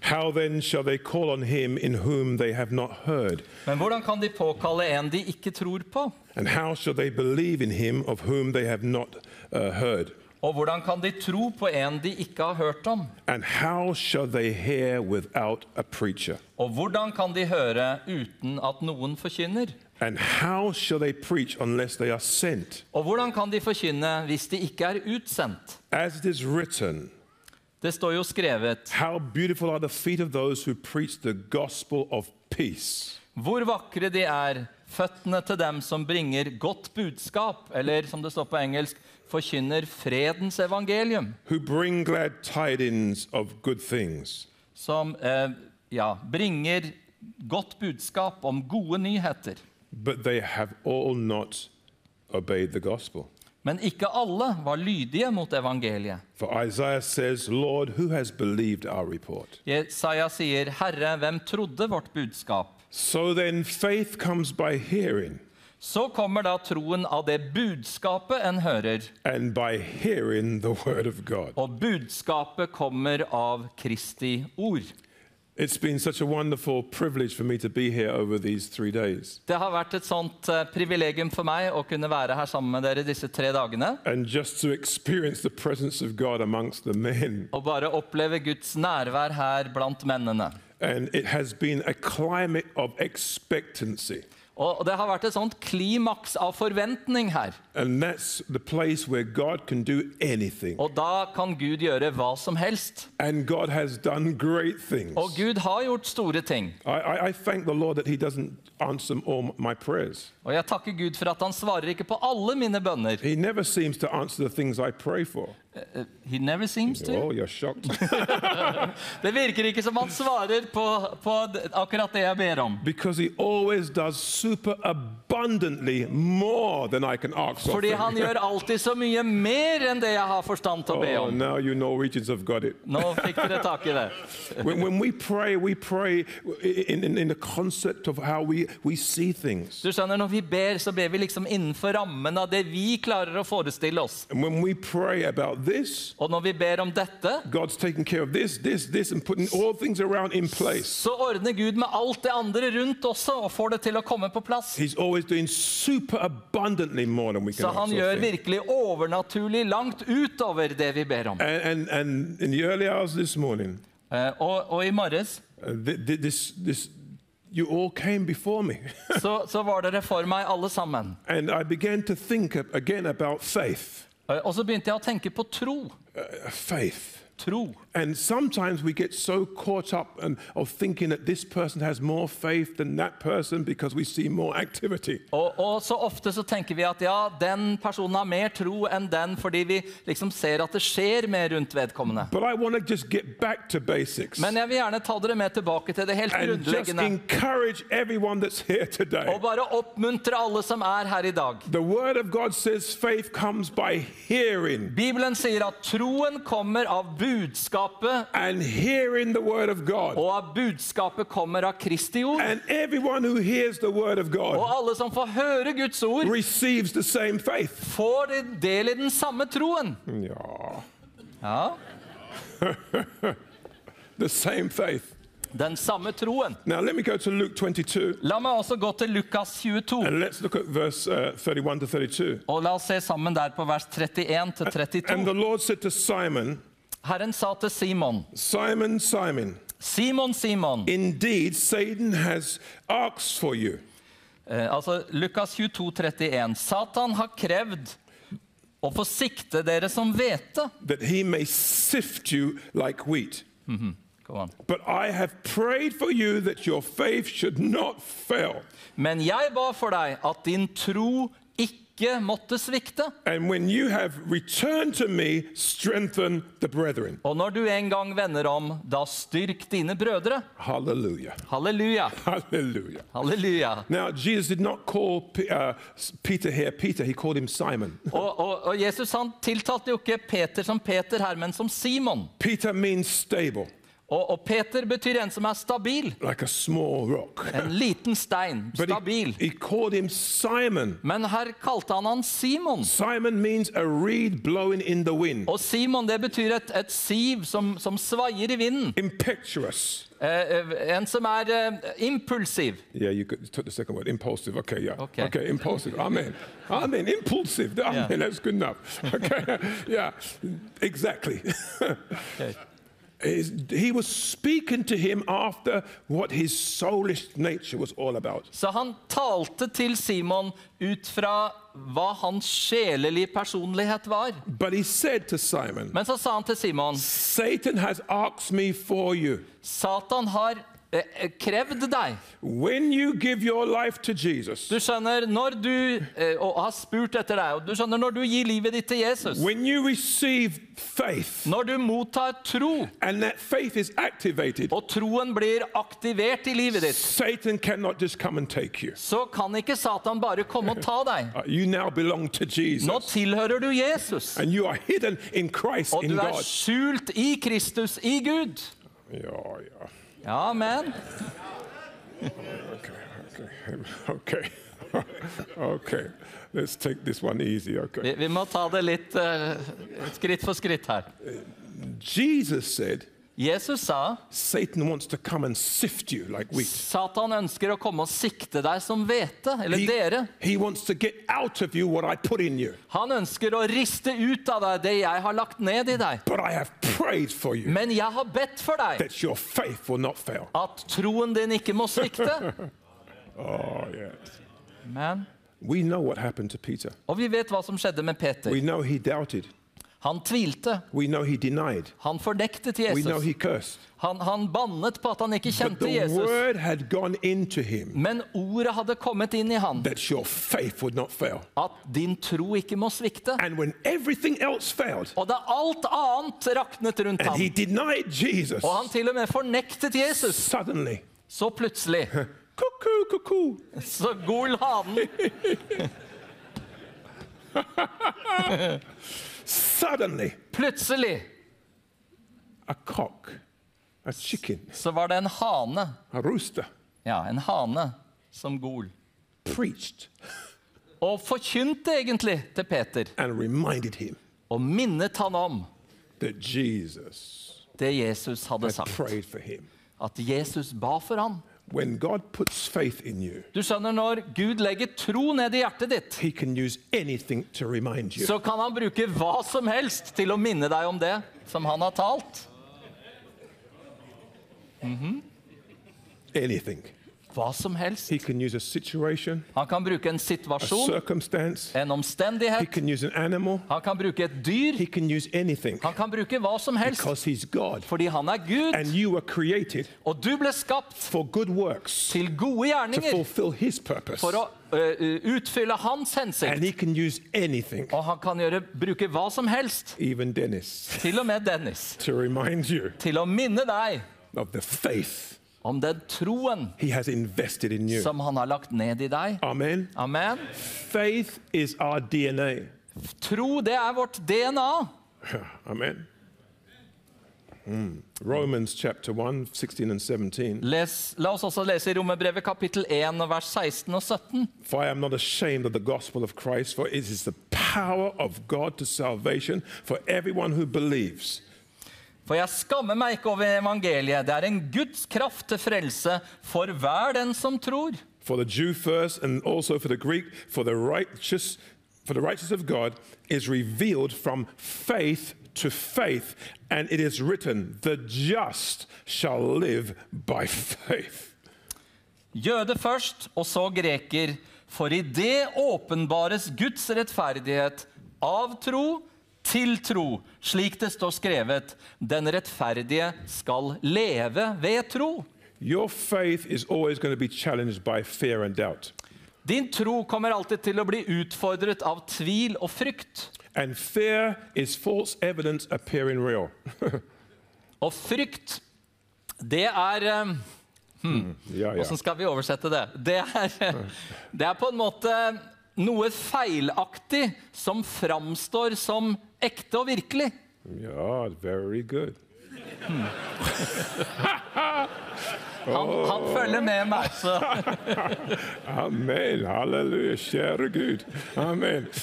How then shall they call on him in whom they have not heard? Men hvordan kan de påkalle en de ikke tror på? And how shall they believe in him of whom they have not uh, heard? Og hvordan kan de tro på en de ikke har hørt om? And how shall they hear without a preacher? Og hvordan kan de høre uten at noen forkynner? And how shall they preach unless they are sent? Og hvordan kan de forkynne hvis de ikke er utsendt? As it is written, Det står jo skrevet How beautiful are the feet of those who preach the gospel of peace. Hvor vakre de er, føttene til dem som bringer godt budskap, eller som det står på engelsk, forkynner fredens evangelium, who bring glad tidings of good things, som eh, ja, bringer godt budskap om gode nyheter. but they have all not obeyed the gospel. Men ikke alle var lydige mot evangeliet. For Isaiah says, Lord, who has believed our report? Jesaja sier, 'Herre, hvem trodde vårt budskap?' So then faith comes by hearing, Så kommer da troen av det budskapet en hører, og budskapet kommer av Kristi ord. It's been such a wonderful privilege for me to be here over these three days. Det har vært et sånt eh, privilegium for meg å kunne være her sammen med dere disse tre dagene. And just to experience the presence of God amongst the men. Og bare oppleve Guds nærvær her blant mennene. And it has been a climate of expectancy. Og det har vært et sånt klimaks av forventning her. Og da kan Gud gjøre hva som helst. Og Gud har gjort store ting. I, I, I. Og jeg takker Gud for at han svarer ikke på alle mine bønner. He never seems to. Oh, you're shocked. Det virker ikke som han svarer på, på akkurat det jeg ber om. because He always does super abundantly more than I can ask for. Fordi han gjør alltid så mye mer enn det jeg har forstand til å be Oh, om. now you Norwegians have got it. Nå fikk dere tak i det. When, when we pray, we pray in, in, in the concept of how we, we see things. Du skjønner, Når vi ber, så ber vi liksom innenfor rammen av det vi klarer å forestille oss. And when we pray about this, Og når vi ber om dette, God's taking care of this, this, this, and putting all things around in place. så ordner Gud med alt det andre rundt også og får det til å komme på plass. He's always doing super abundantly more than we can Så han gjør think. virkelig overnaturlig langt utover det vi ber om. And, and, and in the early hours this morning, Eh, og, og i morges uh, th- th- this, this you all came before me. så, så var dere for meg alle sammen. and I began to think ab- again about faith. Eh, Og så begynte jeg å tenke på tro. Uh, faith. Tro. And sometimes we get so caught up and, of thinking that this person has more faith than that person because we see more activity. Og, og så ofte så tenker vi at ja, den personen har mer tro enn den, fordi vi liksom ser at det skjer mer rundt vedkommende. But I want to just get back to basics Men jeg vil gjerne ta dere med tilbake til det helt and just grunnleggende. encourage everyone that's here today. Og bare oppmuntre alle som er her i dag. The Word of God says faith comes by hearing, Bibelen sier at troen kommer av budskapet, and hearing the Word of God. og at budskapet kommer av Kristi ord. And everyone who hears the Word of Og alle som får høre Guds ord, receives the same faith. får del i den samme troen. Ja. Ja, The same faith. den samme troen. Now, let me go to Luke 22, La meg også gå til Lukas 22. and let's look at verse uh, 31 to 32. Og la oss se sammen der på vers 31 til And the 32. Lord said to Simon, Herren sa til Simon, Simon, Simon, Simon, Simon. indeed Satan has asked for you Eh, altså Lukas 22, 31. Satan har krevd å få sikte dere som hvete. that he may sift you like wheat. Go on. But I have prayed for you that your faith should not fail. Men jeg ba for deg at din tro ikke måtte svikte. And when you have returned to me, strengthen the brethren. Og når du en gang vender om, da styrk dine brødre. Halleluja. Halleluja. Halleluja. Halleluja. Now, Jesus did not call uh, Peter here Peter, he called him Simon. Og, og, og Jesus han tiltalte jo ikke Peter som Peter her, men som Simon. Peter means stable, Og, og Peter betyr en som er stabil. like. En liten stein. Stabil. he, he Simon. Men her kalte han han Simon. Simon means a reed blowing in the wind, Og Simon det betyr et, et siv som, som svaier i vinden. impetuous. Eh, eh, en som er eh, impulsiv. Yeah, you, took the second word, impulsive. Okay, yeah. Okay. impulsive. Amen. Amen. Impulsive. Amen. That's good enough. Okay. yeah, exactly. Okay. He was speaking to him after what his soulish nature was all about. Så han talte til Simon ut fra hva hans sjelelige personlighet var. But he said to Simon, Men så sa han til Simon Satan has asked me for you. Satan har krevd deg. You your Jesus, Du skjønner, når du eh, og har spurt etter deg, og du skjønner, når du gir livet ditt til Jesus, when you receive faith, når du mottar tro, and that faith is activated, og troen blir aktivert i livet ditt, Satan cannot just come and take you. så kan ikke Satan bare komme og ta deg. Uh, you now belong to Nå tilhører du Jesus, And you are hidden in Christ, og du er skjult i Kristus, i Gud. Ja, yeah. Ja, men Okay, okay, okay. Let's take this one easy. Okay. vi, vi må ta det litt uh, skritt for skritt her. Jesus said, Jesus sa Satan wants to come and sift you like wheat. Satan ønsker å komme og sikte deg som hvete, eller He, dere. he wants to get out of you what I put in you. Han ønsker å riste ut av deg det jeg har lagt ned i deg. But I have prayed for you Men jeg har bedt for deg that your faith will not fail. at troen din ikke må svikte. Oh, yes. Men, We know what happened to Peter. og vi vet hva som skjedde med Peter. We know he doubted. Han tvilte. Han fordektet Jesus. Han, han bannet på at han ikke kjente Jesus. Men ordet hadde kommet inn i han. fail. At din tro ikke må svikte. Failed, Og da alt annet raknet rundt ham, Jesus, og han til og med fornektet Jesus, suddenly, så plutselig cuckoo, cuckoo, så gol hanen. suddenly, Plutselig a cock, a chicken, så var det en hane. a rooster Ja, en hane som gol. preached Og forkynte egentlig til Peter. and reminded him Og minnet han om that Jesus det Jesus hadde had sagt. prayed for him. At Jesus ba for ham. When God puts faith in you, Du skjønner, Når Gud legger tro ned i hjertet ditt, he can use anything to remind you. så kan han bruke hva som helst til å minne deg om det som han har talt. Anything. Hva som helst. He can use a situation, Han kan bruke en situasjon, en omstendighet. an animal. Han kan bruke et dyr. He can use anything Han kan bruke hva som helst. because he's God. Fordi han er Gud, And you were created og du ble skapt works til gode gjerninger fulfill his purpose. for å uh, utfylle hans hensikt. he can use anything, Og han kan gjøre, bruke hva som helst, til og med Dennis, to remind you til å minne deg of the faith om den troen he has invested in you. som han har lagt ned i deg. Amen. Amen. Faith is our DNA. Tro, det er vårt DNA. Amen. Mm. Romans chapter 1, 16 and 17. Les, la oss også lese i Romerbrevet kapittel 1, og vers 16 og 17. For I am not ashamed of the gospel of Christ, for it is the power of God to salvation for everyone who believes. For jeg skammer meg ikke over evangeliet. Det er en Guds kraft til frelse for hver den som tror. For the Jew first, and also for the Greek, for the righteous, for the righteousness of God is revealed from faith to faith, and it is written, "The just shall live by faith." Jøde først, og så greker. For i det åpenbares Guds rettferdighet av tro til tro, slik det står skrevet. Den rettferdige skal leve ved tro. Din tro kommer alltid til å bli utfordret av tvil og frykt. Og frykt, det er eh, ja, ja. Hvordan skal vi oversette det? Det er, det er på en måte noe feilaktig som framstår som ekte og virkelig. Ja, very good. Han, han følger med meg, så Amen. Halleluja. Kjære Gud. Amen.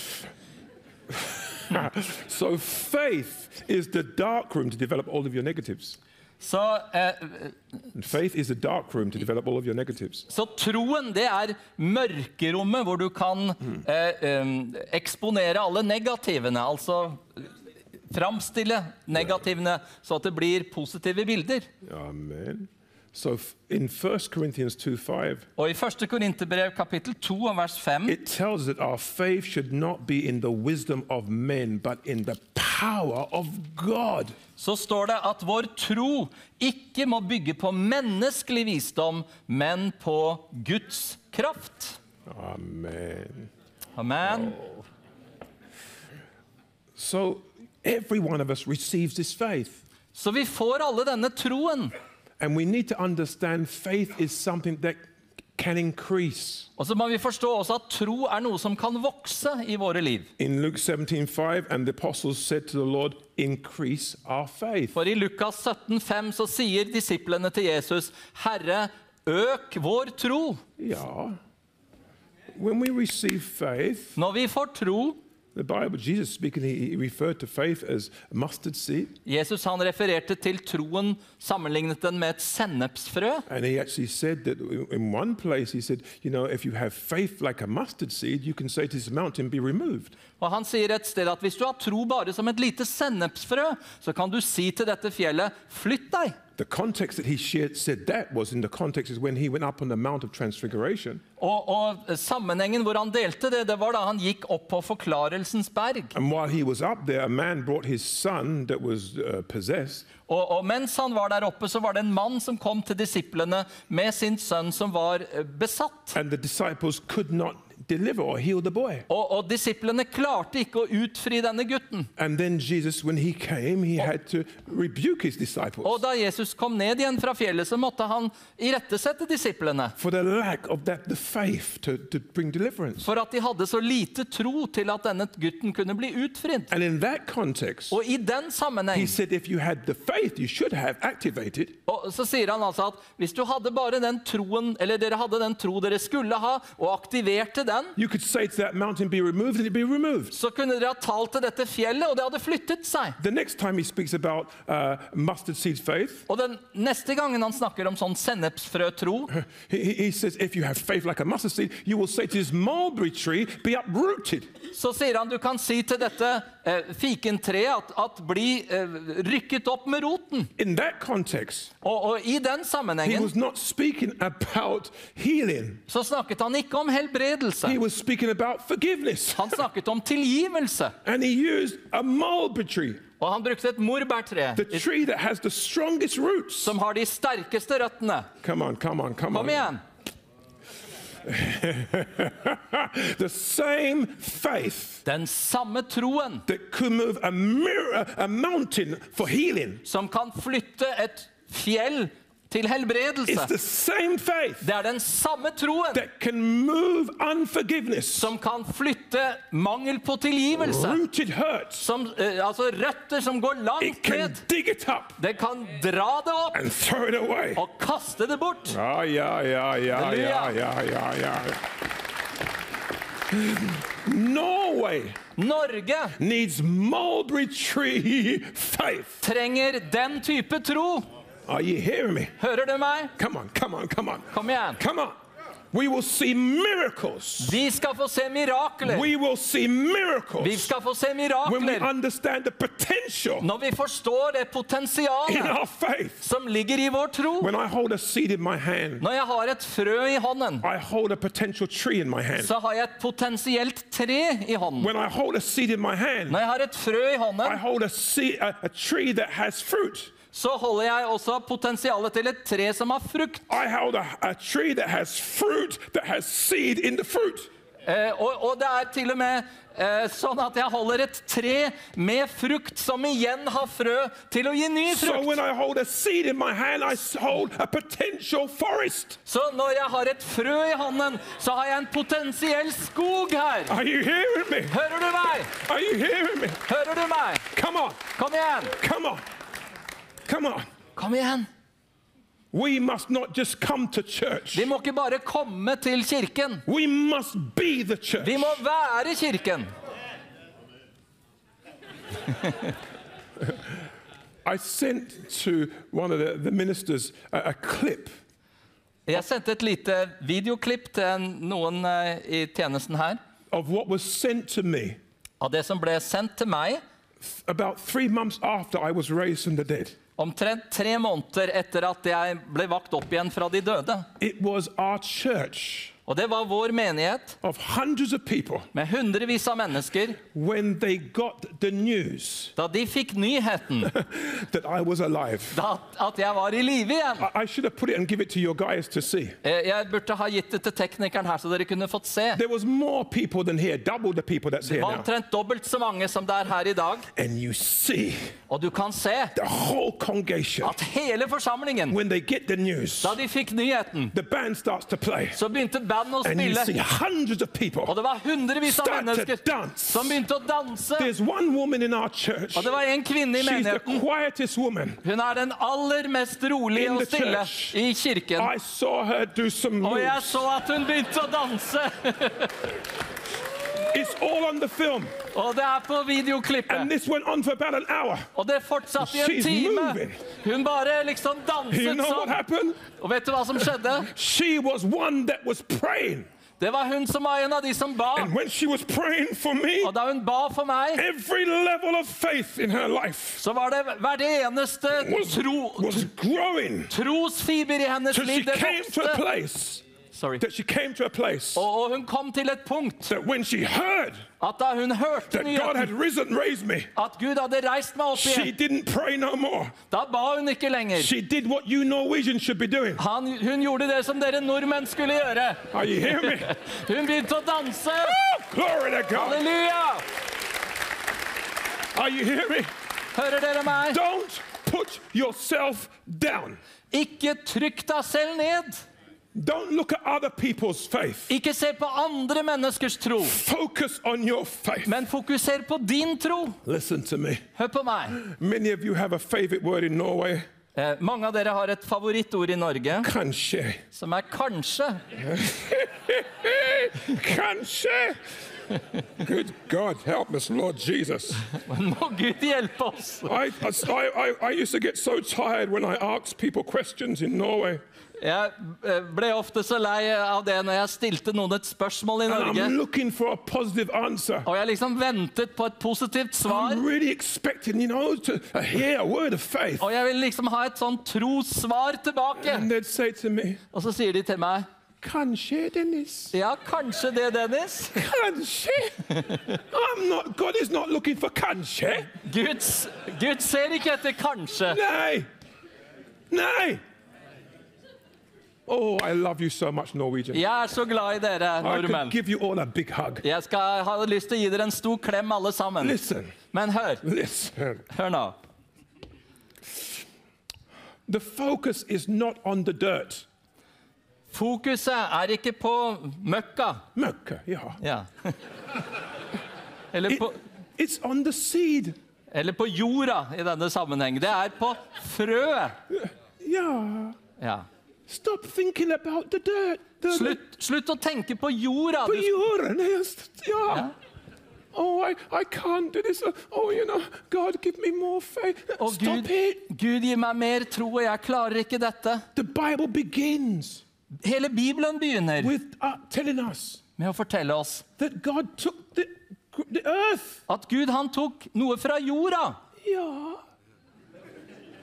so faith is the dark room to develop all of your negatives. Så, eh, faith is the dark room to develop all of your negatives. så troen, det er mørkerommet hvor du kan eh, eh, eksponere alle negativene. Altså framstille negativene, så at det blir positive bilder. Amen. So in 1 Corinthians 2 5, Og i 1. Korinterbrev kapittel 2 og vers 5 it tells that our faith should not be in the wisdom of men, but in the power of God. så står det at vår tro ikke må bygge på menneskelig visdom, men på Guds kraft. Amen. Amen. So every one of us receives this faith. Så vi får alle denne troen. And we need to understand faith is something that can increase. Og så må vi forstå også at tro er noe som kan vokse i våre liv. In Luke 17:5, and the apostles said to the Lord, Increase our faith. For i Lukas 17, 5 så sier disiplene til Jesus, Herre, øk vår tro. Ja. When we receive faith, Når vi får tro Bible, Jesus speaking, he he referred to faith as mustard seed. Jesus han refererte til troen, sammenlignet den med et sennepsfrø. And he actually said that in one place, he said, You know, if you have faith like a mustard seed, you can say to this mountain, Be removed. Og han sier et sted at hvis du har tro bare som et lite sennepsfrø, så kan du si til dette fjellet, flytt deg. The context that he shared, said that was in the context is when he went up on the Mount of Transfiguration. Og, og sammenhengen hvor han delte det, det var da han gikk opp på forklarelsens berg. And while he was up there, a man brought his son that was uh, possessed. Og, og mens han var der oppe, så var det en mann som kom til disiplene med sin sønn som var eh, besatt. And the disciples could not deliver or heal the boy. Og, og disiplene klarte ikke å utfri denne gutten. And then Jesus, when he came, he had to rebuke his Og da Jesus kom ned igjen fra fjellet, så måtte han irettesette disiplene. for the lack of that, the faith to, to bring deliverance. For at de hadde så lite tro til at denne gutten kunne bli utfridd. And in that context, Og i den he sammenheng said, if you had the faith you should have activated, og så sier han altså at hvis du hadde bare den troen, eller dere hadde den tro dere skulle ha, og aktiverte den, den, You could say to that be removed, be removed. så kunne dere ha talt til dette fjellet, og det hadde flyttet seg. The next time he speaks about uh, faith, Og den neste gangen han snakker om sånn sennepsfrøtro, he, he he says, if you have faith like a mustard seed, you will say to this mulberry tree, be uprooted. så sier han du kan si til dette eh, fikentreet at, at bli eh, rykket opp med roten. Context, Og, og i den sammenhengen was not speaking about healing. så snakket han ikke om helbredelse. He was speaking about forgiveness. Han snakket om tilgivelse. And he used a mulberry tree, Og han brukte et morbærtre the tree that has the strongest roots. som har de sterkeste røttene. Come on, come on, come Kom igjen. The same faith Den samme troen that could move a mirror, a mountain for healing. som kan flytte et fjell til helbredelse. the same faith Det er den samme troen that can move som kan flytte mangel på tilgivelse. Som, eh, altså røtter som går langt ned. dig it up Det kan dra det opp and throw it away. og kaste det bort. Ja, ja, ja, ja, ja, ja, yeah. Norway Norge trenger den type tro. Are you hearing me? Hører du meg? Come on, come on, come on. Kom igjen. Come on. We will see miracles. Vi skal få se mirakler. We will see Vi skal få se when we understand the potential når vi forstår det in potensialet our faith. som ligger i vår tro. When I hold a seed in my hand, Når jeg har et frø i hånden, I hold a potential tree in my hand. så har jeg et potensielt tre i hånden. When I hold a seed in my hand, Når jeg har et frø i I hånden, hold a, seed, a, a tree that has fruit. Så holder jeg også potensialet til et tre som har frukt. Eh, og, og det er til og med eh, sånn at jeg holder et tre med frukt som igjen har frø til å gi ny frukt. Så når jeg har et frø i hånden, så har jeg en potensiell skog her. Hører du meg? Hører du meg? Come on, Kom igjen! Come on. Kom igjen! We must not just come to church. Vi må ikke bare komme til kirken. We must be the church. Vi må være kirken. I sent to one of the, the ministers a, a clip Jeg sendte et lite videoklipp til noen eh, i tjenesten her. of what was sent to me Av det som ble sendt til meg about three months after I was raised from the dead. Omtrent tre måneder etter at jeg ble vakt opp igjen fra de døde. It was our church Og det var vår menighet of hundreds of people med hundrevis av mennesker. when they got the news Da de fikk nyheten that I was alive. da, at jeg var i live igjen. I, I should have put it and give it to your guys to see. Eh, Jeg burde ha gitt det til teknikeren her, så dere kunne fått se. There was more people than here, double the people that's Det var omtrent dobbelt så mange som det er her i dag. And you see Og du kan se the whole congregation at hele forsamlingen, when they get the news. da de fikk nyheten, The band starts to play, så begynte bandet å and you see spille. hundreds of people Og det var hundrevis av mennesker som begynte å danse. Og det var en kvinne i menigheten. Hun er den aller mest rolige og stille i kirken. Og jeg så at hun begynte å danse. It's all on the film. Og det er på And videoklippet. this went on for about an hour. Og det fortsatte i en She's time. moving. Hun bare liksom You danset know sånn. Og vet du hva som skjedde? She was one that was praying. Det var hun som var en av de som ba. And when she was for me, Og da hun ba for meg, every level of faith in her life så var det hvert eneste was, tro, was growing. trosfiber i hennes liv. Det vokste. Sorry. that she came to a place Og, og hun kom til et punkt that when she heard at da hun hørte that God had nyheten risen raised me, at Gud hadde reist meg opp she igjen, didn't pray no more. da ba hun ikke lenger. She did what you Norwegians should be doing. Han, hun gjorde det som dere nordmenn skulle gjøre. Are you hearing me? Hun begynte å danse. Glory to God. Halleluja! Are you hearing me? Hører dere meg? Don't put yourself down. Ikke trykk deg selv ned. Don't look at other people's faith. Ikke se på andre menneskers tro, Focus on your faith. men fokuser på din tro. Listen to me. Hør på meg. Many of you have a favorite word in Norway. Eh, mange av dere har et favorittord i Norge, Kanskje. som er kanskje. Kanskje. Good God, help us, Lord Jesus. Må Gud hjelpe oss! I, I, I, I used to get so tired when I asked people questions in Norway. Jeg eh, ble ofte så lei av det når jeg stilte noen et spørsmål i Norge. Og jeg liksom ventet på et positivt svar. Really you know, to. Og jeg vil liksom ha et sånn trossvar tilbake. To me, Og så sier de til meg Kanskje, Dennis. Ja, kanskje det, Dennis. Kanskje. I'm not, God is not looking for kanskje. Gud, Gud ser ikke etter kanskje. Nei! Nay. Oh, I love you so much, Norwegian. Jeg er så glad i dere, I nordmenn. give you all a big hug. Jeg skal ha lyst til å gi dere en stor klem, alle sammen. Listen, Men hør, listen. hør nå. The focus is not on the dirt. Fokuset er ikke på møkka. Møkka, ja. Ja. Eller It- på, it's on the seed. eller på jorda i denne sammenheng. Det er på frøet. Ja. Ja. Stop thinking about the dirt. The, Slutt, slutt å tenke på jorda. På jorden, ja. Ja. Oh, I, I can't do this. Oh, you know, God, give me more faith. Å, Stop Gud, it. Gud gir meg mer tro, og jeg klarer ikke dette. The Bible begins Hele Bibelen begynner with uh, telling us med å fortelle oss that God took the, the earth. at Gud han tok noe fra jorda, Yeah. And he made man.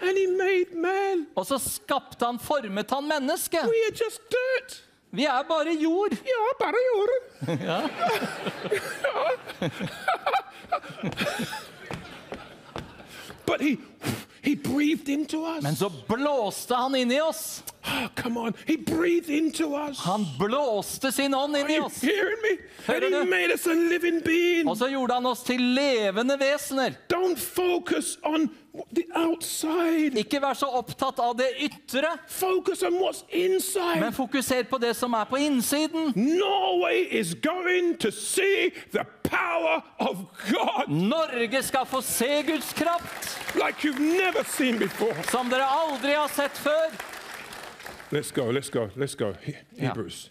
Og så skapte han, formet han mennesket. Vi er bare jord. Ja, bare jorden. but he, he breathed into us. Men så blåste han inn i oss. Oh, come on. He breathed into us. Han blåste sin ånd inn i oss. Hører he du? made us a living being. Og så gjorde han oss til levende vesener. Don't focus on. Ikke vær så opptatt av det ytre, Focus on what's inside. men fokuser på det som er på innsiden. Norway is going to see the power of God Norge skal få se Guds kraft, like you've never seen before. som dere aldri har sett før. Let's go, let's go, let's go. He- Hebrews.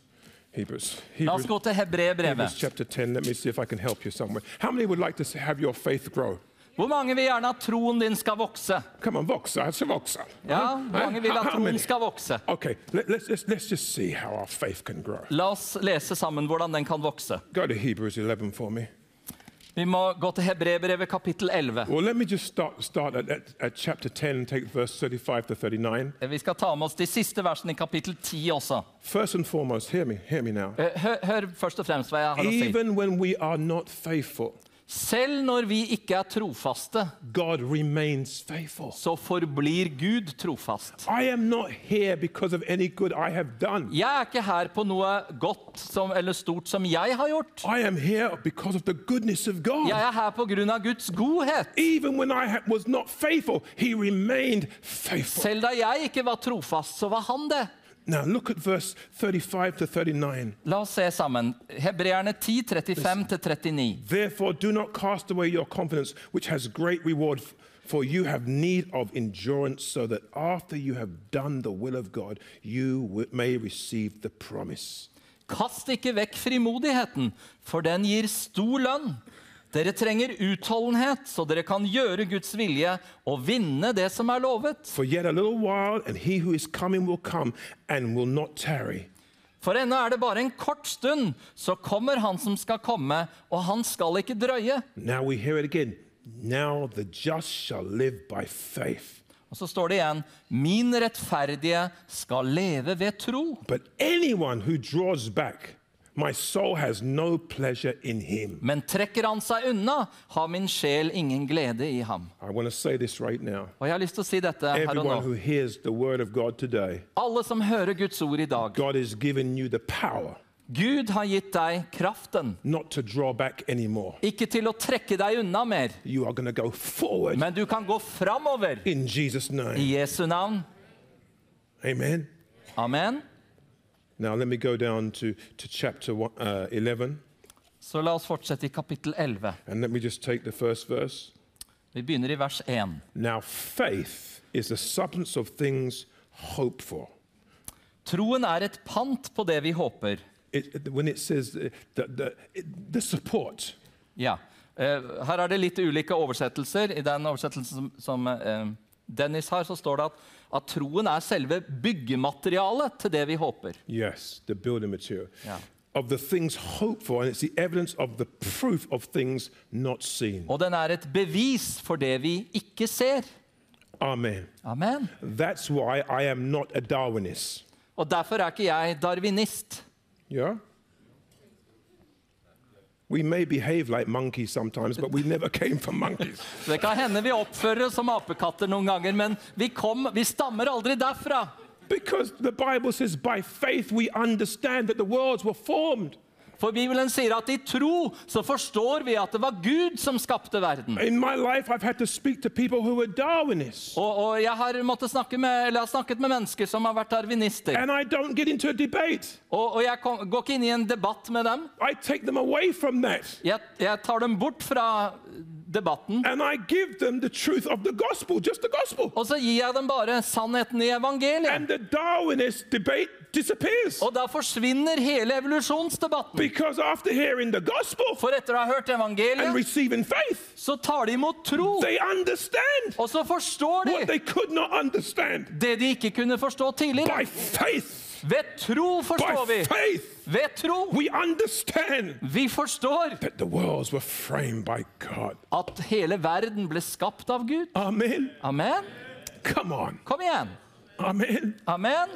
Hebrews. Hebrews, gå til Hebreerbrevet. Hebrews chapter 10. Let me see if I can help you somewhere. How many would like to have your faith grow? Hvor mange vil gjerne at troen din skal vokse? Come on, vokse, jeg skal vokse. Ja, hvor mange vil at troen skal vokse. Okay, let's, let's, let's just see how our faith can grow. La oss lese sammen hvordan den kan vokse. Go to Hebrews 11 for me. Vi må gå til Hebrebrevet kapittel 11. Well, let me just start, start at, at, at chapter 10 and take verse 35 to 39. Vi skal ta med oss de siste versene i kapittel 10 også. First and foremost, hear me, hear me now. Eh, Hør, hør først og fremst hva jeg har å si. Selv når vi ikke er trofaste, God så forblir Gud trofast. I am not here because of any good I have done. Jeg er ikke her på noe godt som, eller stort som jeg har gjort. I am here because of the goodness of God. Jeg er her på grunn av Guds godhet. Faithful. Selv da jeg ikke var trofast, så var han det. Now look at verse 35 to 39. La oss se sammen. Hebreerne 10, 35-39. Therefore, do not cast away your confidence, which has great reward, for you have need of endurance, so that after you have done the will of God, you may receive the promise. Kast ikke vekk frimodigheten, for den gir stor lønn. Dere trenger utholdenhet, så dere kan gjøre Guds vilje og vinne det som er lovet. For yet a little while, and he who is coming will come and will not tarry. For ennå er det bare en kort stund, så kommer han som skal komme, og han skal ikke drøye. Now we hear it again. Now the just shall live by faith. Og så står det igjen, min rettferdige skal leve ved tro. But anyone who draws back, no pleasure in him. Men trekker han seg unna, har min sjel ingen glede i ham. I want to say this right. Og jeg har lyst til å si dette her og nå. today, Alle som hører Guds ord i dag, God has given you the power Gud har gitt deg kraften. not to draw back anymore. Ikke til å trekke deg unna mer, You are going to go men du kan gå framover. I. Jesu navn. Amen. Amen. Now let me go down to, to chapter one, uh, 11 Så la oss fortsette i kapittel 11. and let me just take the first verse. Vi begynner i vers 1. Now faith is the substance of things hoped for. Troen er et pant på det vi håper. It, when it says the, the, the, the support, Ja. Eh, her er det litt ulike oversettelser. I den oversettelsen som, som eh, Dennis har, så står det at, at troen er selve byggematerialet til det vi håper. yes, the building material, Ja. of the things hoped for, and it's the evidence of the proof of things not seen. Og den er et bevis for det vi ikke ser. Amen. Amen. That's why I am not a Darwinist. Og derfor er ikke jeg darwinist. Yeah? We may behave like monkeys sometimes, but we never came from monkeys. Det kan hende vi oppfører oss som apekatter noen ganger, men vi, kom, vi stammer aldri derfra. Because the Bible says, by faith we understand that the worlds were formed. For Bibelen sier at i tro så forstår vi at det var Gud som skapte verden. Life, to. Og, og jeg har måttet snakke med, eller har snakket med mennesker som har vært darwinister. Og, og jeg kom, går ikke inn i en debatt med dem. Jeg, jeg tar dem bort fra debatten. The the gospel, the gospel. Og så gir jeg dem bare sannheten i evangeliet. And the Darwinist debate disappears. Og da forsvinner hele evolusjonsdebatten. Because after hearing the gospel For etter å ha hørt and evangeliet, receiving faith, så tar de imot tro. they understand Og så forstår what de they could not understand. det de ikke kunne forstå tidligere. By faith, Ved tro forstår by vi. faith, Ved tro. we understand Vi forstår that the worlds were framed by God. at hele verden ble skapt av Gud. Amen. Amen. Come on. Kom igjen. Amen. Amen.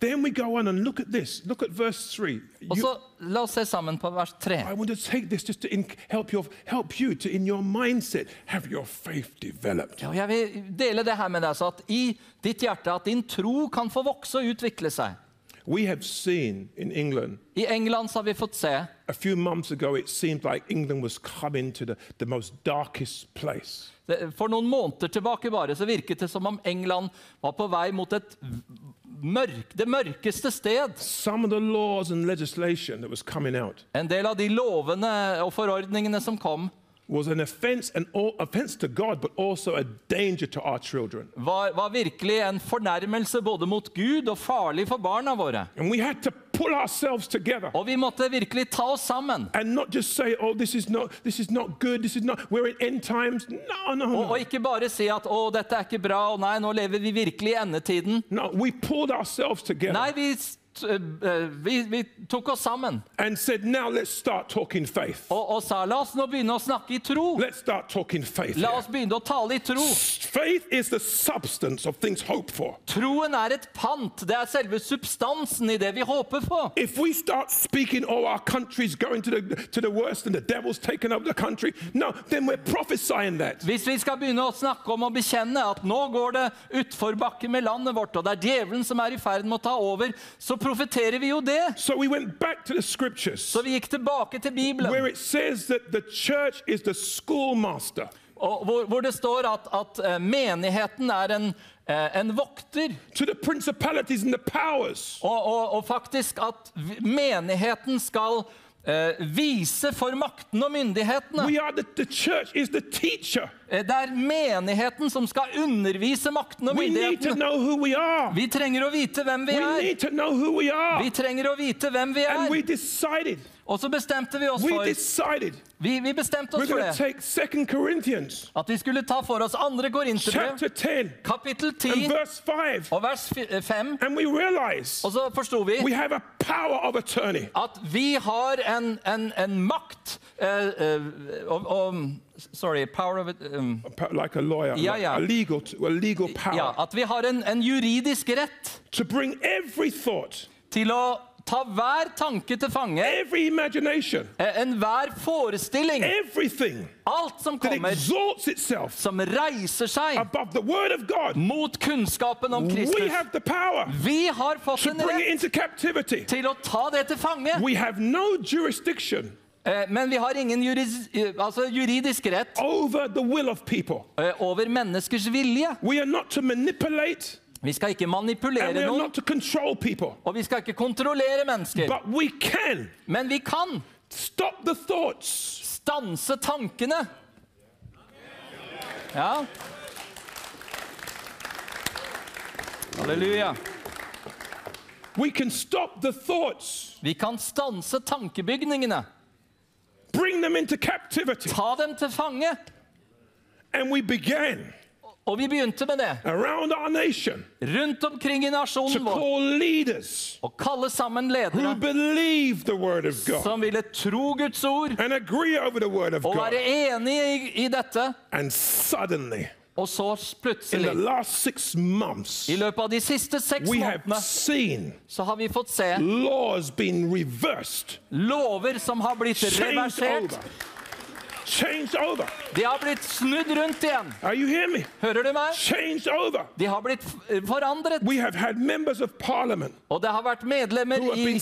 Then we go on and look at this. Look at verse 3. Og You- så La oss se sammen på vers 3. I want to take this just to in, help, your, help you to, in your mindset, have your faith developed. Ja, jeg vil dele det her med deg, så at i ditt hjerte at din tro kan få vokse og utvikle seg. We have seen in England, I England så har vi fått se a few months ago, it seemed like England was coming to the, the most darkest place. For noen måneder tilbake bare så virket det som om England var på vei mot et mørk, det mørkeste sted. En del av de lovene og forordningene som kom, was an offense, an all, offense to God, but also a danger to our children. var, var virkelig en fornærmelse både mot Gud og farlig for barna våre. And we had to pull ourselves together Og vi måtte virkelig ta oss sammen. and not just say, oh, this is not, this is not good, this is not, we're in end times. No, no, Og, no. og ikke bare si at 'å, dette er ikke bra', og 'nei, nå lever vi virkelig i endetiden'. No, we pulled ourselves together Nei, vi, vi, vi tok oss sammen said, now let's start talking faith. og, og sa 'la oss nå begynne å snakke i tro'. Let's start talking faith. La oss begynne å tale i tro. Faith is the substance of things hoped for. Troen er et pant. Det er selve substansen i det vi håper på. If we start speaking, oh, our country's going to the, to the worst and the devil's taken over the country, no, then we're prophesying that. Hvis vi skal begynne å snakke om og bekjenne at nå går det utforbakke med landet vårt, og det er djevelen som er i ferd med å ta over, så profeterer vi jo det. So we went back to the scriptures Så vi gikk tilbake til where Bibelen, it says that the church is the schoolmaster og hvor, hvor det står at, at eh, menigheten er en, eh, en vokter. to the principalities and the powers. Og, og, og faktisk at menigheten skal eh, vise for makten og myndighetene. We are the, the church is the teacher. Eh, Det er menigheten som skal undervise makten og We need to myndighetene. know who we are. Vi trenger å vite hvem vi We er. need to know who we are. Vi trenger å vite hvem vi And we er. decided, Og så bestemte vi oss for Vi, vi bestemte oss for det. At vi skulle ta for oss andre Korinterbrev, kapittel 10 og vers 5. And we realize Og så forsto vi at vi har en, en, en makt uh, uh, og, Sorry, power of it um, Like a lawyer, Yeah, yeah. a legal, a legal power Ja, at vi har en, en juridisk rett til å ta hver tanke til fange, every imagination, eh, enhver forestilling, everything. Alt som that kommer, exalts itself. Som reiser seg. Above the word of God. mot kunnskapen om We Kristus. have the power Vi har fått en rett til å ta det til fange, We have no jurisdiction eh, men vi har ingen juris, eh, altså juridisk rett over over menneskers vilje. We are not to manipulate Vi skal ikke manipulere noen, og vi skal ikke kontrollere mennesker. Can Men vi kan stop the thoughts stanse tankene. Ja, Halleluja. We can stop the thoughts, Vi kan stanse tankebygningene, bring them into captivity. ta dem til fange. And we began Og vi begynte med det. nation Rundt omkring i nasjonen vår. Å kalle sammen ledere believe the word of God som ville tro Guds ord and agree over the word of og være enige i, i dette. Suddenly, Og så plutselig, months, i løpet av de siste seks månedene, så har vi fått se reversed, lover som har blitt reversert. De har blitt snudd rundt igjen. Are you hearing me? Hører du meg? De har blitt forandret. We have had members of parliament Og det har vært medlemmer i,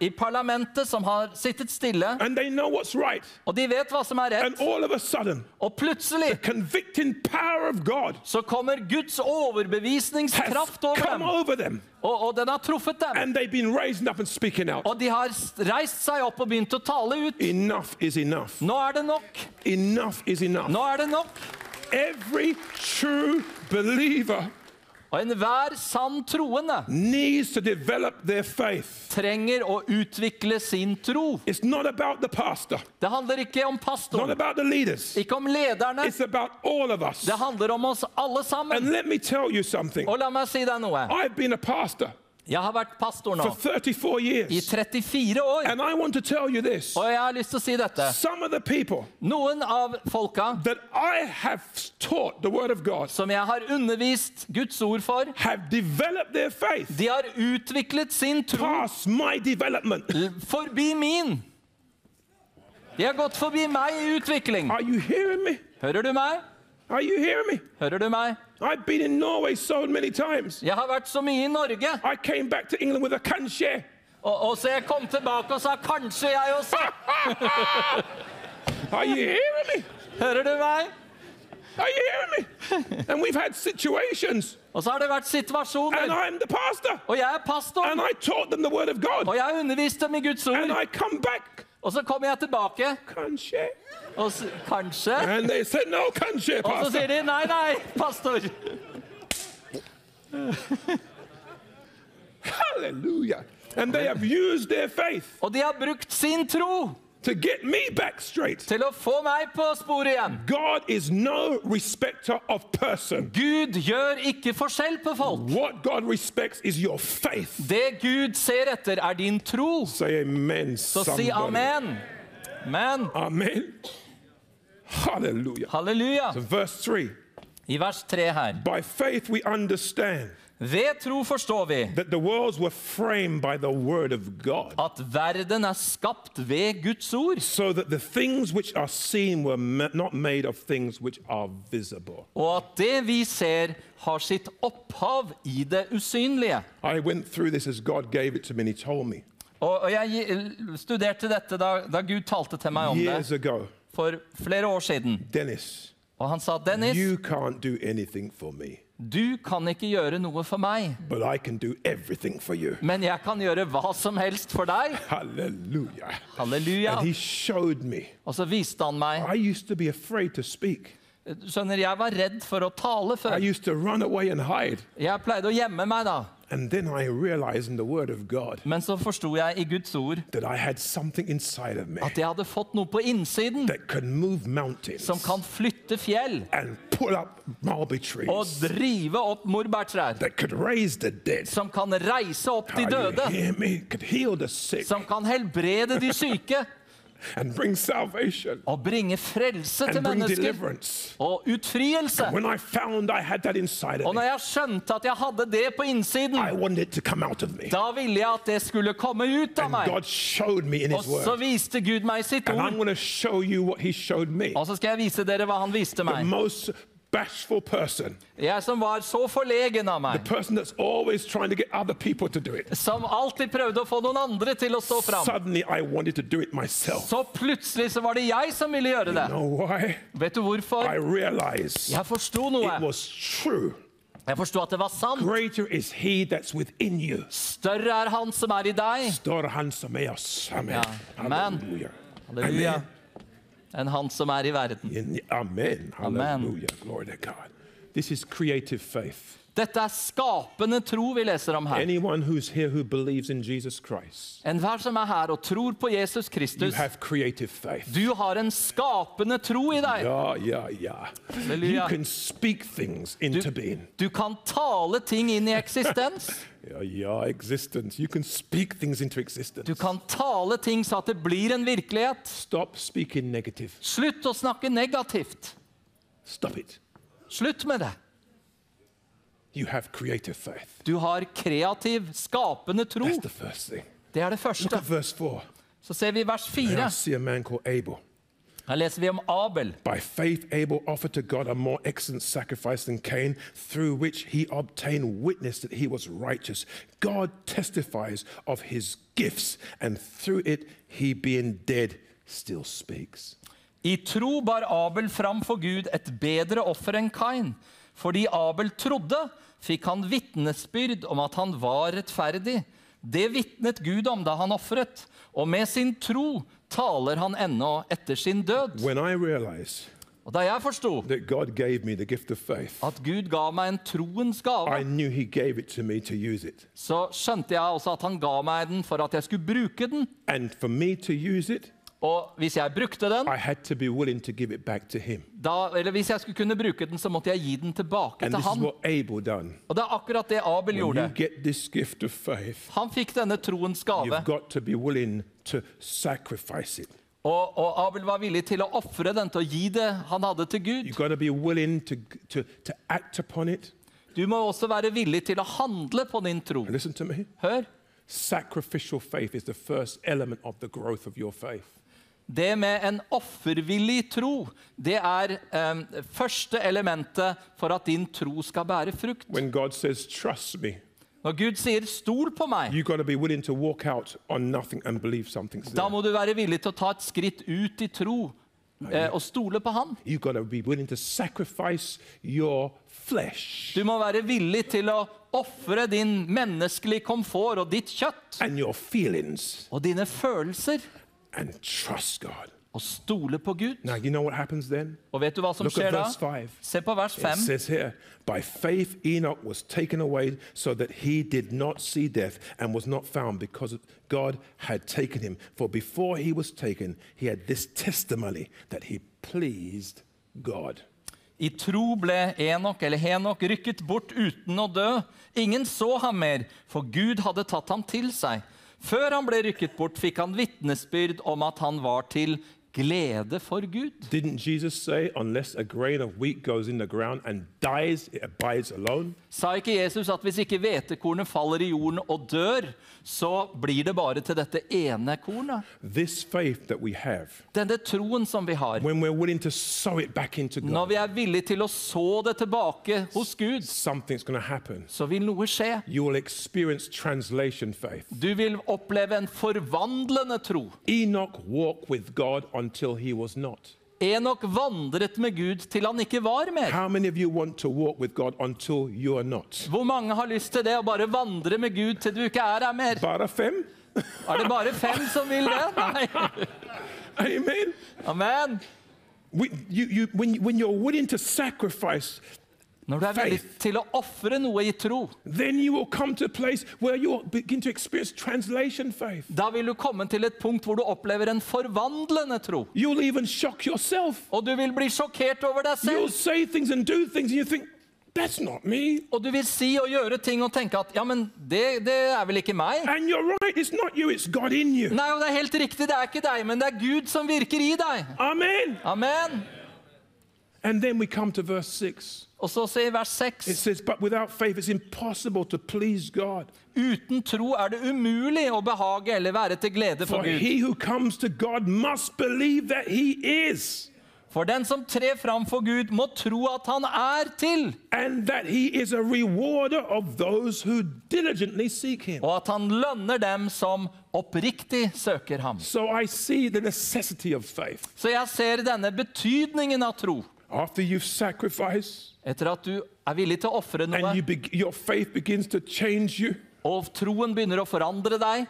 i parlamentet som har sittet stille, and they know what's right. og de vet hva som er rett. all of a sudden, Og plutselig convicting power of God så kommer Guds overbevisningskraft over dem. Og, og den har truffet dem. Og de har reist seg opp og begynt å tale ut. Enough is enough. Nå er det nok. Enough is enough. Nå er det nok. Every true believer Og enhver sann troende needs to develop their faith. trenger å utvikle sin tro. It's not about the pastor, Det handler ikke om pastoren, about the leaders. ikke om lederne. It's about all of us. Det handler om oss alle sammen. let me tell you something. Og la meg si deg noe. Jeg har vært pastor nå i 34 år. And I want to tell you this. Og jeg har lyst til å si dette. Some of the people Noen av folka that I have taught the word of God som jeg har undervist Guds ord for, have developed their faith de har utviklet sin tro forbi min. De har gått forbi meg i utvikling. Are you hearing? Hører du meg? Are you hearing me? Hører du meg? I've been in Norway so many times. Jeg har vært så mye i Norge, I came back to England with a kanskje. og, og så jeg kom tilbake og sa kanskje jeg også. Are you hearing me? Hører du meg? Are you hearing me? And we've had situations, Og så har det vært and situasjoner, I'm the pastor, og jeg er pastor, and I taught them the word of God, og jeg underviste dem i Guds and ord. I come back, Og så kommer jeg tilbake, kanskje, og så, kanskje. And they said, no, kanskje, Og så sier de nei, nei, pastor. Hallelujah. And they have used their faith. Og de har brukt sin tro to get me back straight. til å få meg på sporet igjen. God is no respecter of person. Gud gjør ikke forskjell på folk. What God respects is your faith. Det Gud ser etter, er din tro. Say amen. Så si amen. amen. Amen. Halleluja. halleluja. So verse 3 I vers 3 her. By faith we understand Ved tro forstår vi at verden er skapt ved Guds ord, so that the things which are seen were ma- not made of things which are visible. og at det vi ser, har sitt opphav i det usynlige. I went through this as God gave it to me and He told me Og og jeg studerte dette da, da Gud talte til meg om years det ago for flere år siden. Dennis, Og han sa, Dennis, you can't do anything for me, du kan ikke gjøre noe for meg, for men jeg kan gjøre hva som helst for deg. Halleluja. Halleluja. Og så viste han meg I used to be afraid to speak. Skjønner, jeg var redd for å tale før. Jeg pleide å gjemme meg da. And then I realized in the Word of God Men så forsto jeg i Guds ord that I had something inside of me at jeg hadde fått noe på innsiden that could move mountains som kan flytte fjell and pull up mulberry og drive opp morbærtrær. that could raise the dead. Som kan reise opp de døde. hear me? Could heal the sick Som kan helbrede de syke and bring salvation og bringe frelse til and bring mennesker. deliverance. Og utfrielse. When I found I had that inside Og of når jeg skjønte at jeg hadde det på innsiden, wanted it to come out of me. da ville jeg at det skulle komme ut av And meg. God showed me in Og His så Word. viste Gud meg sitt And I'm ord. going to show you what He showed me. Og så skal jeg vise dere hva han viste The meg. most bashful person, Jeg som var så forlegen av the meg. person that's always trying to get other people to do it. Som alltid prøvde å få noen andre til å stå fram. Suddenly, I wanted to do it myself. Så plutselig så var det jeg som ville gjøre det. Know why? Vet du hvorfor? I realized Jeg forsto it noe. was true. Jeg forsto at det var sant. Greater is He that's within you. Større er han som er i deg. Større han som er oss. Amen. Ja. Amen. Halleluja. Halleluja. Enn han som er i verden. In- Amen. Amen. Hallelujah. Glory to God. This is creative faith. Dette er skapende tro vi leser om her. Anyone who's here who believes in Jesus Christ, Enhver som er her og tror på Jesus you Kristus, have creative faith. du har en skapende tro i deg. Ja, ja, ja. You can speak things into being. Du kan tale ting inn i eksistens. ja, ja, existence. You can speak things into existence. Du kan tale ting så at det blir en virkelighet. Stop speaking negative. Slutt å snakke negativt. Stop it. Slutt med det. You have creative faith. Du har kreativ, skapende tro. That's the first thing. Det er det første. at verse 4. Så ser vi vers And 4. see a man called Abel. Her leser vi om Abel. By faith, Abel offered to God a more excellent sacrifice than Cain, through which he obtained witness that he was righteous. God testifies of his gifts, and through it, he being dead still speaks. I tro bar Abel fram for Gud et bedre offer enn Kain. Fordi Abel trodde, fikk han vitnesbyrd om at han var rettferdig. Det vitnet Gud om da han ofret, og med sin tro taler han ennå etter sin død. Og da jeg forsto at Gud ga meg en troens gave, så skjønte jeg også at han ga meg den for at jeg skulle bruke den. And for me to use it, Og hvis jeg brukte den, da, eller hvis jeg skulle kunne bruke den, så måtte jeg gi den tilbake And til han. Og det er akkurat det Abel gjorde. faith, Han fikk denne troens gave, og, og Abel var villig til å ofre den, til å gi det han hadde til Gud. To to, to. Du må også være villig til å handle på din tro. Hør, Sacrificial faith is the first element of the growth of your faith. Det med en offervillig tro, det er eh, første elementet for at din tro skal bære frukt. When God says, Trust me, Når Gud sier 'stol på meg', you've got to be willing to walk out on nothing and believe something's da må du være villig til å ta et skritt ut i tro eh, og stole på Han. You've got to be willing to sacrifice your flesh. Du må være villig til å ofre din menneskelige komfort og ditt kjøtt. And your feelings. Og dine følelser and trust God. og stole på Gud. Now, you know what happens then? Og vet du hva som Look skjer da? 5. Se på vers It 5. says here, by faith Enoch was taken away so that he did not see death and was not found because God had taken him. For before he was taken, he had this testimony that he pleased God. I tro ble Enok eller Henok rykket bort uten å dø. Ingen så ham mer, for Gud hadde tatt ham til seg. Før han ble rykket bort, fikk han vitnesbyrd om at han var til glede for Gud. Didn't Jesus say, unless a grain of wheat goes in the ground and dies, it abides alone? Sa ikke Jesus at hvis ikke hvetekornet faller i jorden og dør, så blir det bare til dette ene kornet? This faith that we have, Denne troen som vi har, when we're willing to sow it back into når vi er villige til å så det tilbake hos Gud, something's going to happen. så vil noe skje. You will experience translation faith. Du vil oppleve en forvandlende tro. Enoch walked with God until he was not. Enok vandret med Gud til han ikke var mer. How many of you want to walk with God until you are not? Hvor mange har lyst til det, å bare vandre med Gud til du ikke er her mer? Bare fem? Er det bare fem som vil det? Nei. Amen. Amen. We, you, you, when, when you're willing to sacrifice, Når du er villig til å ofre noe i tro, then you will come to a place where you begin to experience translation faith. da vil du komme til et punkt hvor du opplever en forvandlende tro. You'll even shock yourself. Og du vil bli sjokkert over deg selv. things things, think, that's not me. Og du vil si og gjøre ting og tenke at ja, men det, det er vel ikke meg? Right, it's not you, it's God in you. Nei, og det er helt riktig, det er ikke deg, men det er Gud som virker i deg. Amen. Amen. And then we come to verse 6. Og så sier vers It 6 says, But without faith, it's impossible to please God. Uten tro er det umulig å behage eller være til glede For for Gud. he who comes to God must believe that he is, For den som trer fram for Gud, må tro at han er til, and that he is a rewarder of those who diligently seek him. og at han lønner dem som oppriktig søker ham. So I see the necessity of faith. Så jeg ser denne betydningen av tro. After you've sacrificed Etter at du er villig til å ofre and noe, you be, your faith begins to change you, og troen begynner å forandre deg,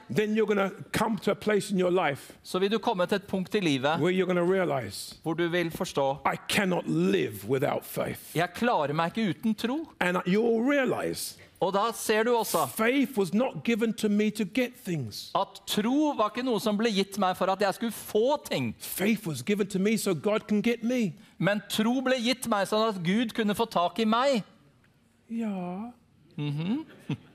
så vil du komme til et punkt i livet realize hvor du vil forstå jeg klarer meg ikke uten tro. Realize Og da ser du også at tro var ikke noe som ble gitt meg for at jeg skulle få ting. Faith was given to me so God can get me. Men tro ble gitt meg sånn at Gud kunne få tak i meg. Ja. Mm-hmm. yeah.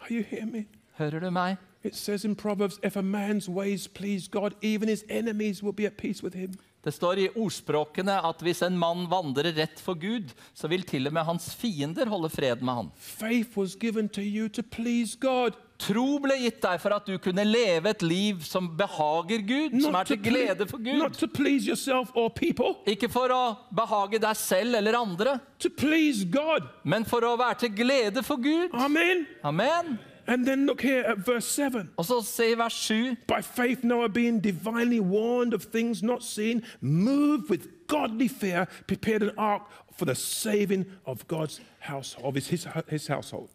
Are you hearing me? Hører du meg? It says in Proverbs, if a man's ways please God, even his enemies will be at peace with him. Det står i ordspråkene at hvis en mann vandrer rett for Gud, så vil til og med hans fiender holde fred med han. Faith was given to you to please God, Tro ble gitt deg for at du kunne leve et liv som behager Gud, som er til glede for not Gud. Ikke for å behage deg selv eller andre, to God. men for å være til glede for Gud. Amen. Amen. And then look here at verse 7. Og så se vers 7. By faith, Noah, being divinely warned of things not seen, moved with godly fear, prepared an ark for the saving of God's household, of his, his household.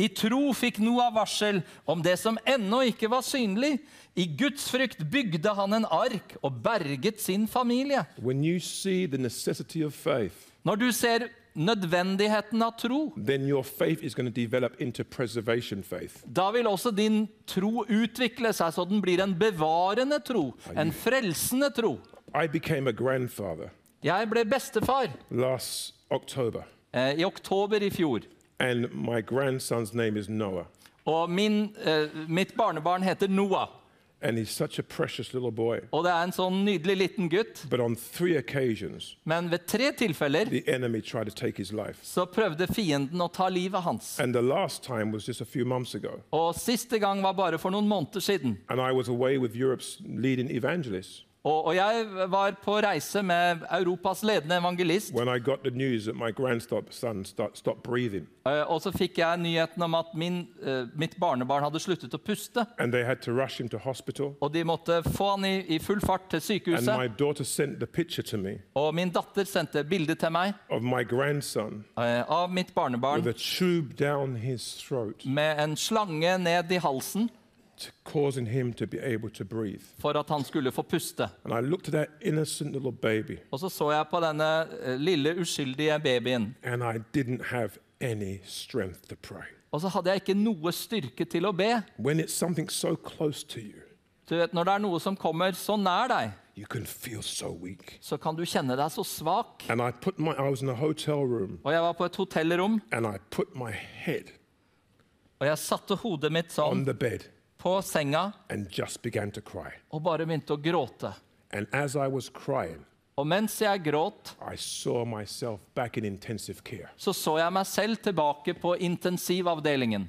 I tro fikk Noah varsel om det som ennå ikke var synlig. I Guds frykt bygde han en ark og berget sin familie. Faith, Når du ser nødvendigheten av tro, da vil også din tro utvikle seg så den blir en bevarende tro, en frelsende tro. Jeg ble bestefar eh, i oktober i fjor. And my grandson's name is Noah. Og min, eh, mitt barnebarn heter Noah. And he's such a precious little boy. Og det er en sånn nydelig liten gutt. But on three occasions, Men ved tre tilfeller the enemy tried to take his life. så prøvde fienden å ta livet hans. And the last time was just a few months ago. Og siste gang var bare for noen måneder siden. And I was away with Europe's leading evangelist Og, og jeg var på reise med Europas ledende evangelist. start, stopped eh, Og så fikk jeg nyheten om at min, uh, mitt barnebarn hadde sluttet å puste. Og de måtte få han i, i full fart til sykehuset. Og min datter sendte bildet til meg. Grandson. Uh, av mitt barnebarn. With a tube down his throat, med en slange ned i halsen t- causing him to be able to breathe. for at han skulle få puste. And I looked at that innocent little baby, Og så så jeg på denne eh, lille uskyldige babyen. and I didn't have any strength to pray. Og så hadde jeg ikke noe styrke til å be. When it's something so close to you, Du vet, Når det er noe som kommer så nær deg, you can feel so så kan du kjenne deg så svak. And I put my, I was in a hotel room, Og jeg var på et hotellrom, and I put my head og jeg satte hodet mitt sånn the bed på senga and just began to cry. og bare begynte å gråte. And as I was crying, Og mens jeg gråt, så så jeg meg selv tilbake på intensivavdelingen.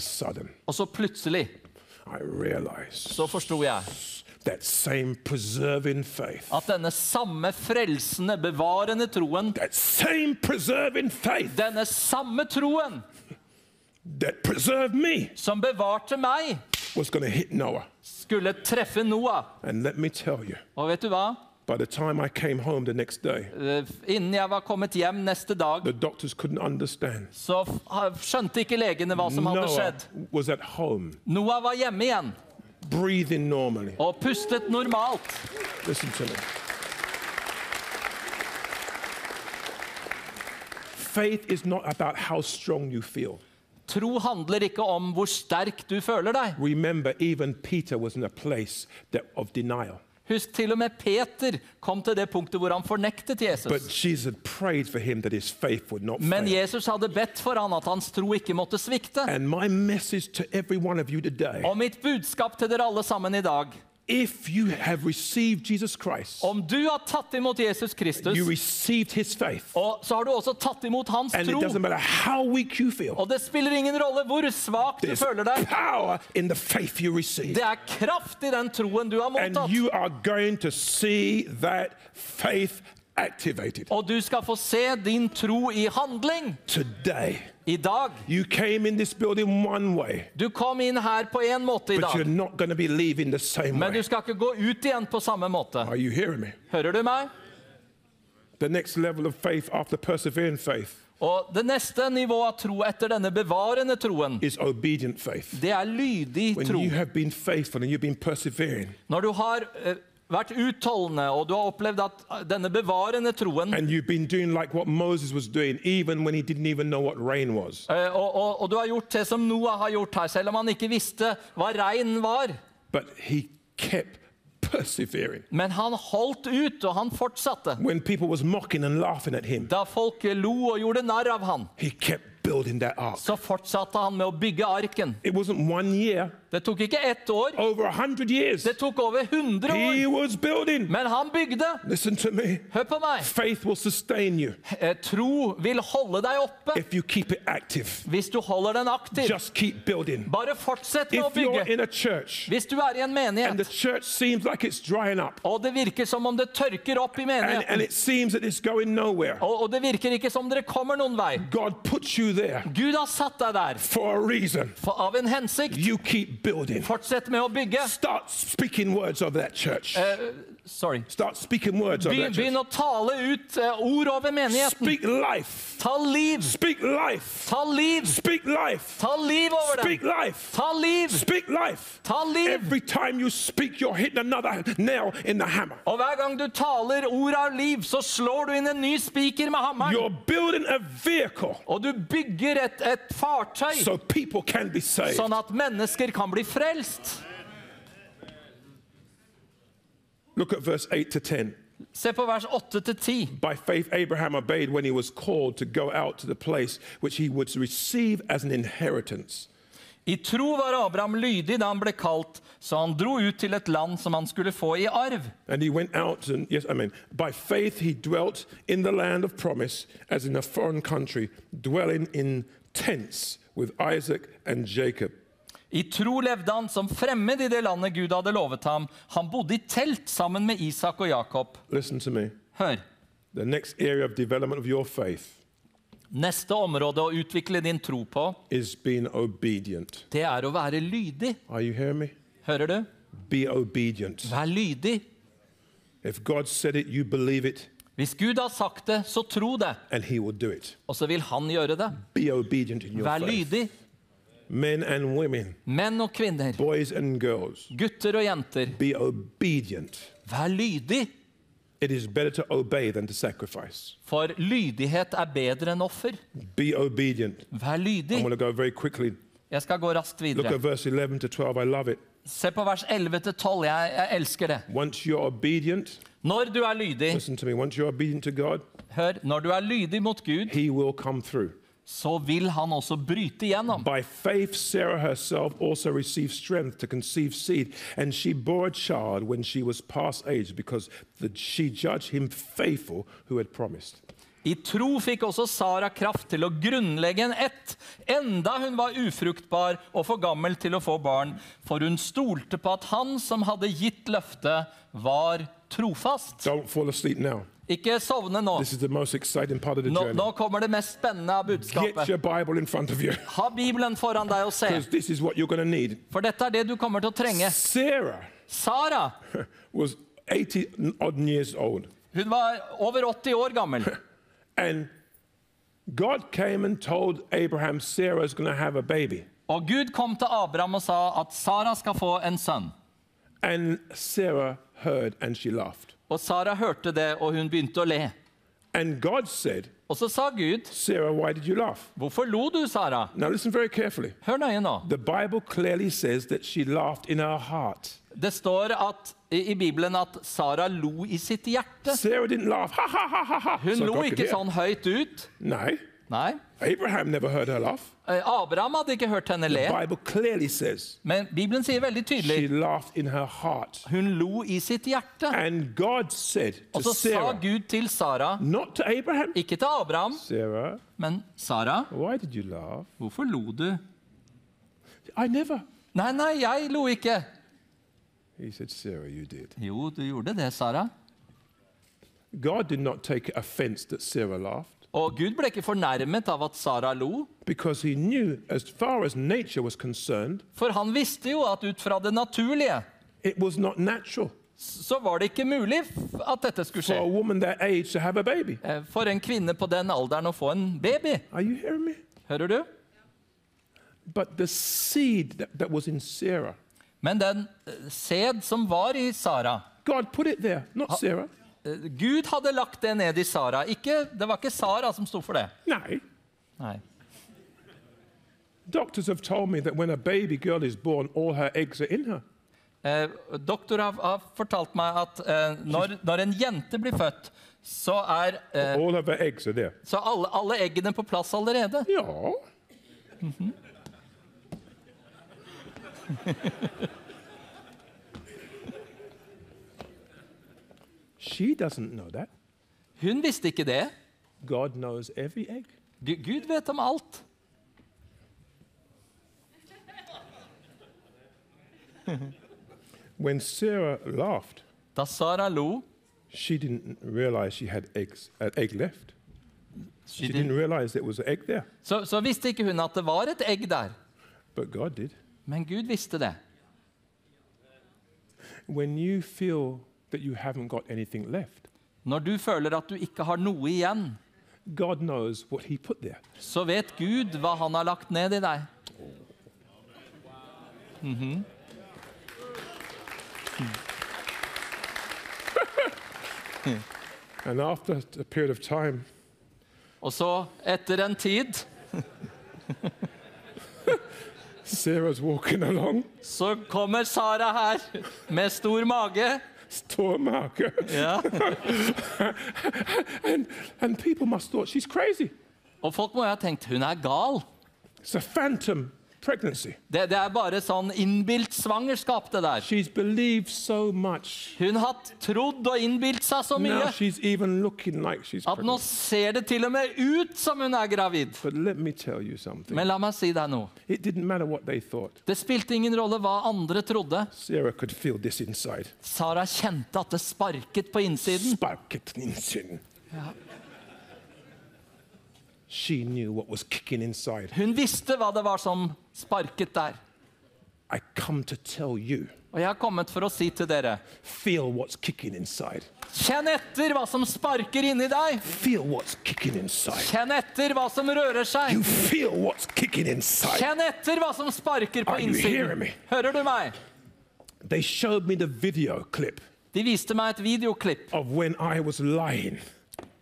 Sudden, Og så plutselig så forsto jeg that same preserving faith, at denne samme frelsende, bevarende troen, that same preserving faith denne samme troen that preserved me som bevarte meg, was going to hit Noah. skulle treffe Noah. And let me tell you, Og vet du hva? by the time I came home the next day, Eh, Innen jeg var kommet hjem neste dag, the doctors couldn't understand. så f- ha- skjønte ikke legene hva som hadde Noah skjedd. was at home, Noah var hjemme igjen breathing normally. og pustet normalt. Listen to me. Faith is not about how strong you feel. Tro handler ikke om hvor sterk du føler deg. Remember, even Peter was in a place of denial. Husk, til og med Peter kom til det punktet hvor han fornektet Jesus. Jesus Men. Jesus hadde bedt for han at hans tro ikke måtte svikte. And my message to every one of you today Og mitt budskap til dere alle sammen i dag if you have received Jesus Christ, Om du har tatt imot Jesus Kristus, you received his faith. og så har du også tatt imot hans And it doesn't tro. matter how weak you feel, Og det spiller ingen rolle hvor svak du there's føler deg. power in the faith you receive. Det er kraft i den troen du har And you are going to see that faith activated Og du skal få se din tro i handling today. I dag. You came in this building one way, Du kom inn her på en måte i but you're dag, not going to be leaving the same men du skal ikke gå ut igjen på samme måte. Are you hearing me? Hører du meg? The next level of faith after persevering faith Og det neste nivået av tro etter denne bevarende troen, is obedient faith. det er lydig When tro. you have been faithful and you've been persevering, Når du har eh, vært utholdende, og du har opplevd at denne bevarende troen like doing, eh, og, og, og du har gjort det som Noah har gjort her, selv om han ikke visste hva regn var. Men han holdt ut, og han fortsatte. Him, Da folk lo og gjorde narr av ark. så fortsatte han med å bygge arken. It wasn't one year, Det tok ikke ett år, det tok over 100 He år. was building. Men han bygde. To me. Hør på meg. Faith will you Eh, Tro vil holde deg oppe if you keep it hvis du holder den aktiv. Just keep. Bare fortsett med å bygge. in a church Hvis du er i en menighet, seems like it's up og det virker som om det tørker opp i menigheten, it seems it's going nowhere, og, det virker ikke som dere kommer noen vei God puts you there Gud har satt deg der for a for, av en hensikt. Building. Fortsett med å bygge. Start speaking words of that church. Sorry. Start speaking words over Be, that begynn å tale ut eh, ord over menigheten. Speak life. Ta liv. Speak life. Ta liv. Speak life. Ta liv over Speak dem. life. Ta liv. Speak life. Ta liv. Every time you speak, you're hitting another nail in the hammer. Og hver gang du taler ord av liv, så slår du inn en ny spiker med hammeren. You're building a vehicle Og du bygger et, et fartøy, so people can be saved. sånn at mennesker kan bli frelst. Look at verse 8 to 10. Se på vers 8-10. By faith, Abraham obeyed when he was called to go out to the place which he would receive as an inheritance. I tro var Abraham lydig da han ble kalt, så han dro ut til et land som han skulle få i arv. And he went out, and yes, I mean, by faith he dwelt in the land of promise as in a foreign country, dwelling in tents with Isaac and Jacob. I tro levde han som fremmed i det landet Gud hadde lovet ham. Han bodde i telt sammen med Isak og Jakob. Listen to me. Hør. The next area of development of your faith Neste område å utvikle din tro på, is being obedient. det er å være lydig. Are you hearing me? Hører du? Be obedient. Vær lydig. If God said it, you believe it, Hvis Gud har sagt det, så tro det. and He will do it. Og så vil han gjøre det. Be obedient in your Vær faith. lydig. Men and women, Menn og kvinner, boys and girls, gutter og jenter, be obedient. vær lydig. It is better to obey than to sacrifice. For lydighet er bedre enn offer. Be obedient. Vær I'm lydig. going to go very quickly. Jeg skal gå raskt Look videre. at verse 11 to 12. I love it. Se på vers 11-12. Jeg, jeg elsker det. Once you're obedient, Når du er lydig, listen to me, once you're obedient to God, hør, når du er lydig mot Gud, He will come through. Så vil han også bryte gjennom. By faith, Sarah herself also received strength to conceive seed, and she bore a child when she was past age because the, she judged him faithful who had promised. I tro fikk også Sara kraft til å grunnlegge en ett, enda hun var ufruktbar og for gammel til å få barn, for hun stolte på at han som hadde gitt løftet, var trofast. Don't fall asleep now. Ikke sovne nå. This is the most exciting part of the Nå, journey. nå kommer det mest spennende av Get budskapet. your Bible in front of you Ha Bibelen foran deg og se, this is what you're going need. for dette er det du kommer til å trenge. Sarah Sara was 80 odd years old, hun var over 80 år gammel. and God came and told Abraham Sarah's going to have a baby. Og Gud kom til Abraham og sa at Sara skal få en sønn. And Sarah heard and she laughed. Og Sara hørte det, og hun begynte å le. And God said, Og så sa Gud, Sarah, why did you laugh? 'Hvorfor lo du, Sara?' Now listen very carefully. Hør nøye nå. The Bible clearly says that she laughed in her heart. Det står at, i, Bibelen at Sara lo i sitt hjerte. Sarah didn't laugh. Ha ha ha ha ha. Hun so lo ikke sånn høyt ut. No. Nei. Abraham never heard her laugh. Eh, Abraham hadde ikke hørt henne The le. Bible clearly says Men Bibelen sier veldig she tydelig laughed in her heart. hun lo i sitt hjerte. And God said Og så sa Gud til Sara, not to Abraham, ikke til Abraham, Sarah, men Sara, why did you laugh? hvorfor lo du? I never. Nei, nei, jeg lo ikke. He said, Sarah, you did. Jo, du gjorde det, Sara. God did not take offense that Sarah laughed Og Gud ble ikke fornærmet av at Sara lo, knew, as as for han visste jo at ut fra det naturlige natural. så var det ikke mulig at dette skulle skje. Eh, For en kvinne på den alderen å få en baby. Hører du? That, that Sarah, Men den eh, sæd som var i Sara God put it there, not Sarah. Gud hadde lagt det ned i Sara. Ikke, det var ikke Sara som sto for det. Nei. Nei. Doctors have told me that when a baby girl is born, all her eggs are in her. Eh, doktor har, har fortalt meg at eh, når, når en jente blir født, så er eh, All her eggs are there. så alle, alle eggene på plass allerede. Yeah. she doesn't know that. Hun visste ikke det. God knows every egg. G Gud vet om alt. When Sarah laughed, Da Sara lo she didn't realize she had eggs, an egg left. She She didn't realize there was an egg there, så, så visste ikke hun at det var et egg der. but God did. Men Gud visste det. When you feel that you haven't got anything left, Når du føler at du ikke har noe igjen, God knows what He put there. så vet Gud hva han har lagt ned i deg. And after a period of time, Og så, etter en tid, Sarah's walking along, så kommer Sara her med stor mage. Stormarker, Yeah. and, and people must thought she's crazy. Og folk må ha tenkt hun er gal. It's a phantom pregnancy. Det, det er bare sånn innbilt svangerskap, det der. She's believed so much. Hun har trodd og innbilt seg så Now mye she's even looking like she's at nå pregnant. ser det til og med ut som hun er gravid. But let me tell you something. Men la meg si deg noe. It didn't matter what they thought. Det spilte ingen rolle hva andre trodde. Sarah could feel this inside. Sara kjente at det sparket på innsiden. Sparket inside. She knew what was kicking inside. Hun visste hva det var som sparket der. I come to tell you, Og jeg har kommet for å si til dere feel what's kicking inside. Kjenn etter hva som sparker inni deg. Feel what's kicking inside. Kjenn etter hva som rører seg. You feel what's kicking inside. Kjenn etter hva som sparker på Are innsiden. Hører du meg? They showed me the video clip De viste meg et videoklipp of when I was lying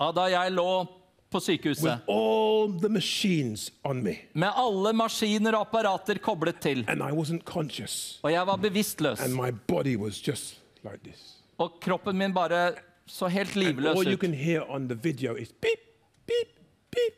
av da jeg lå på with sykehuset all the machines on me med alle maskiner og apparater koblet til. and I wasn't conscious Og jeg var bevisstløs. and my body was just like this. Og kroppen min bare så helt And livløs all you ut. can hear on the video is beep, beep, beep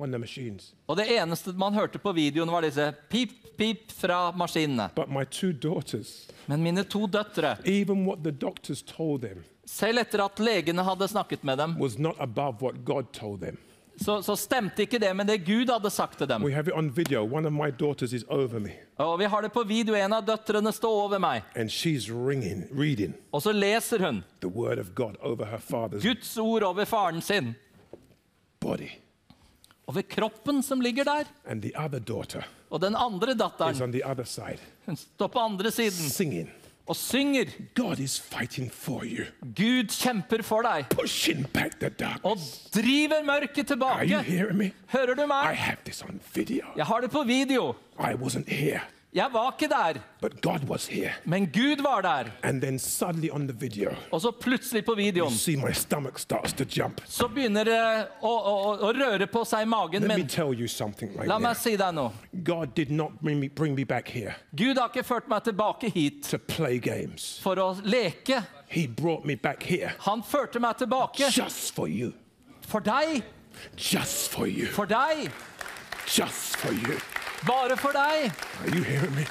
on the machines. Og det eneste man hørte på videoen, var disse pip, pip fra maskinene. But my two daughters, Men mine to døtre, even what the doctors told them, selv etter at legene hadde snakket med dem, was not above what God told them. så, så stemte ikke det med det Gud hadde sagt til dem. We have it on video. One of my daughters is over me Og vi har det på video. En av døtrene står over meg, and she's ringing, reading og så leser hun the word of God over her father's Guds ord over faren sin. body. Over kroppen som ligger der. And the other daughter Og den andre datteren the side hun står på andre siden singing. og synger. God is fighting for you, Gud kjemper for deg og driver mørket tilbake. Hører du meg? have this on video. Jeg har det på video. I wasn't here, Jeg var ikke der, but God was here. men Gud var der. And then suddenly on the video, Og så plutselig på you videoen see my stomach starts to jump. så begynner det å, å, å røre på seg i magen Let me min. tell you something right La meg si deg noe. God did not bring me, bring me back here Gud har ikke ført meg tilbake hit to play games. for å leke. He brought me back here Han førte meg tilbake just for you. for deg, Just for you. for deg, Just for you. Bare for deg. Are you hearing me?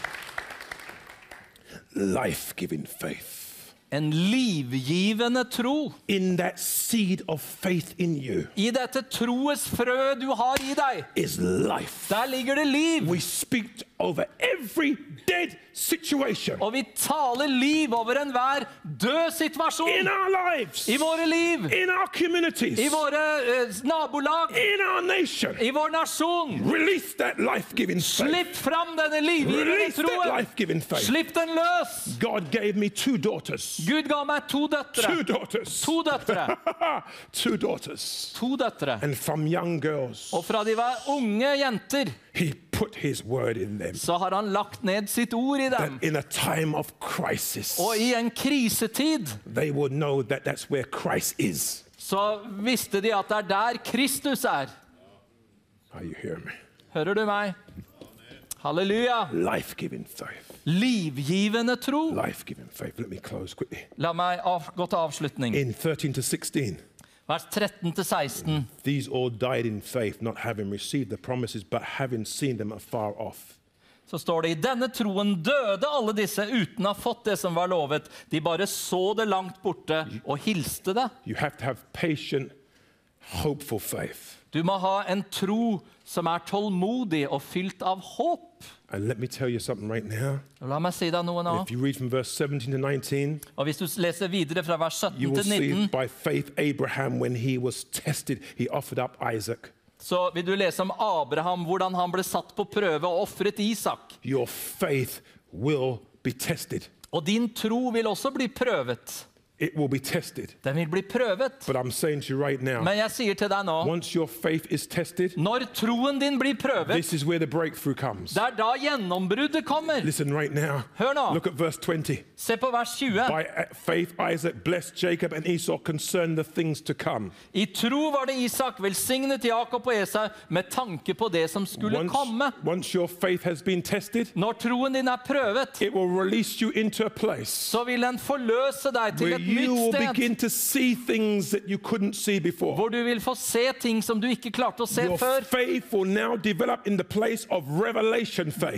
Life giving faith. En livgivende tro. In that seed of faith in you I dette troes frø du har i deg, is life. der ligger det liv. We speak over every dead situation Og vi taler liv over enhver død in situasjon our lives, i våre liv, in our communities, i våre uh, nabolag, in our nation. i vår nasjon. Release that life giving faith. Slipp fram denne livgivende Release that troen. faith. Slipp den løs. God gave me two daughters. Gud ga meg to døtre. Two daughters. To døtre. Two daughters. To døtre. And from young girls, Og fra de var unge jenter, he put his word in them. så har han lagt ned sitt ord i That dem. in a time of crisis, Og i en krisetid they would know that that's where Christ is. så visste de at det er der Kristus er. Are you hearing me? Hører du meg? Halleluja. Life giving faith. Livgivende tro. La meg av, gå til avslutning. In 13 to 16, Vers 13-16. these all died in faith, not having received the promises, but having seen them afar off. Så står det i denne troen døde alle disse uten å ha fått det som var lovet. De bare så det langt borte og hilste det. You have to have patient, faith. Du må ha en tro som er tålmodig og fylt av håp. And let me tell you something right now. La meg si deg noe nå. If you read from verse 17 to 19, Og Hvis du leser videre fra vers you 17 will til see 19, by faith Abraham, when he was tested, he offered up Isaac. så vil du lese om Abraham, hvordan han ble satt på prøve og ofret Isak. Your faith will be tested. Og din tro vil også bli prøvet. It will be tested. Den vil bli prøvet. But I'm saying to you right now, Men jeg sier til deg nå, once your faith is tested, når troen din blir prøvet, this is where the breakthrough comes. det er da gjennombruddet kommer. Listen right now. Hør nå. Look at verse 20. Se på vers 20. By faith, Isaac blessed Jacob and Esau concerning the things to come. I tro var det Isak velsignet Jakob og Esau med tanke på det som skulle Once, komme. once your faith has been tested, Når troen din er prøvet, it will release you into a place så vil den forløse deg til where et nytt sted. begin to see things that you couldn't see before. Hvor du vil få se ting som du ikke klarte å se Your før.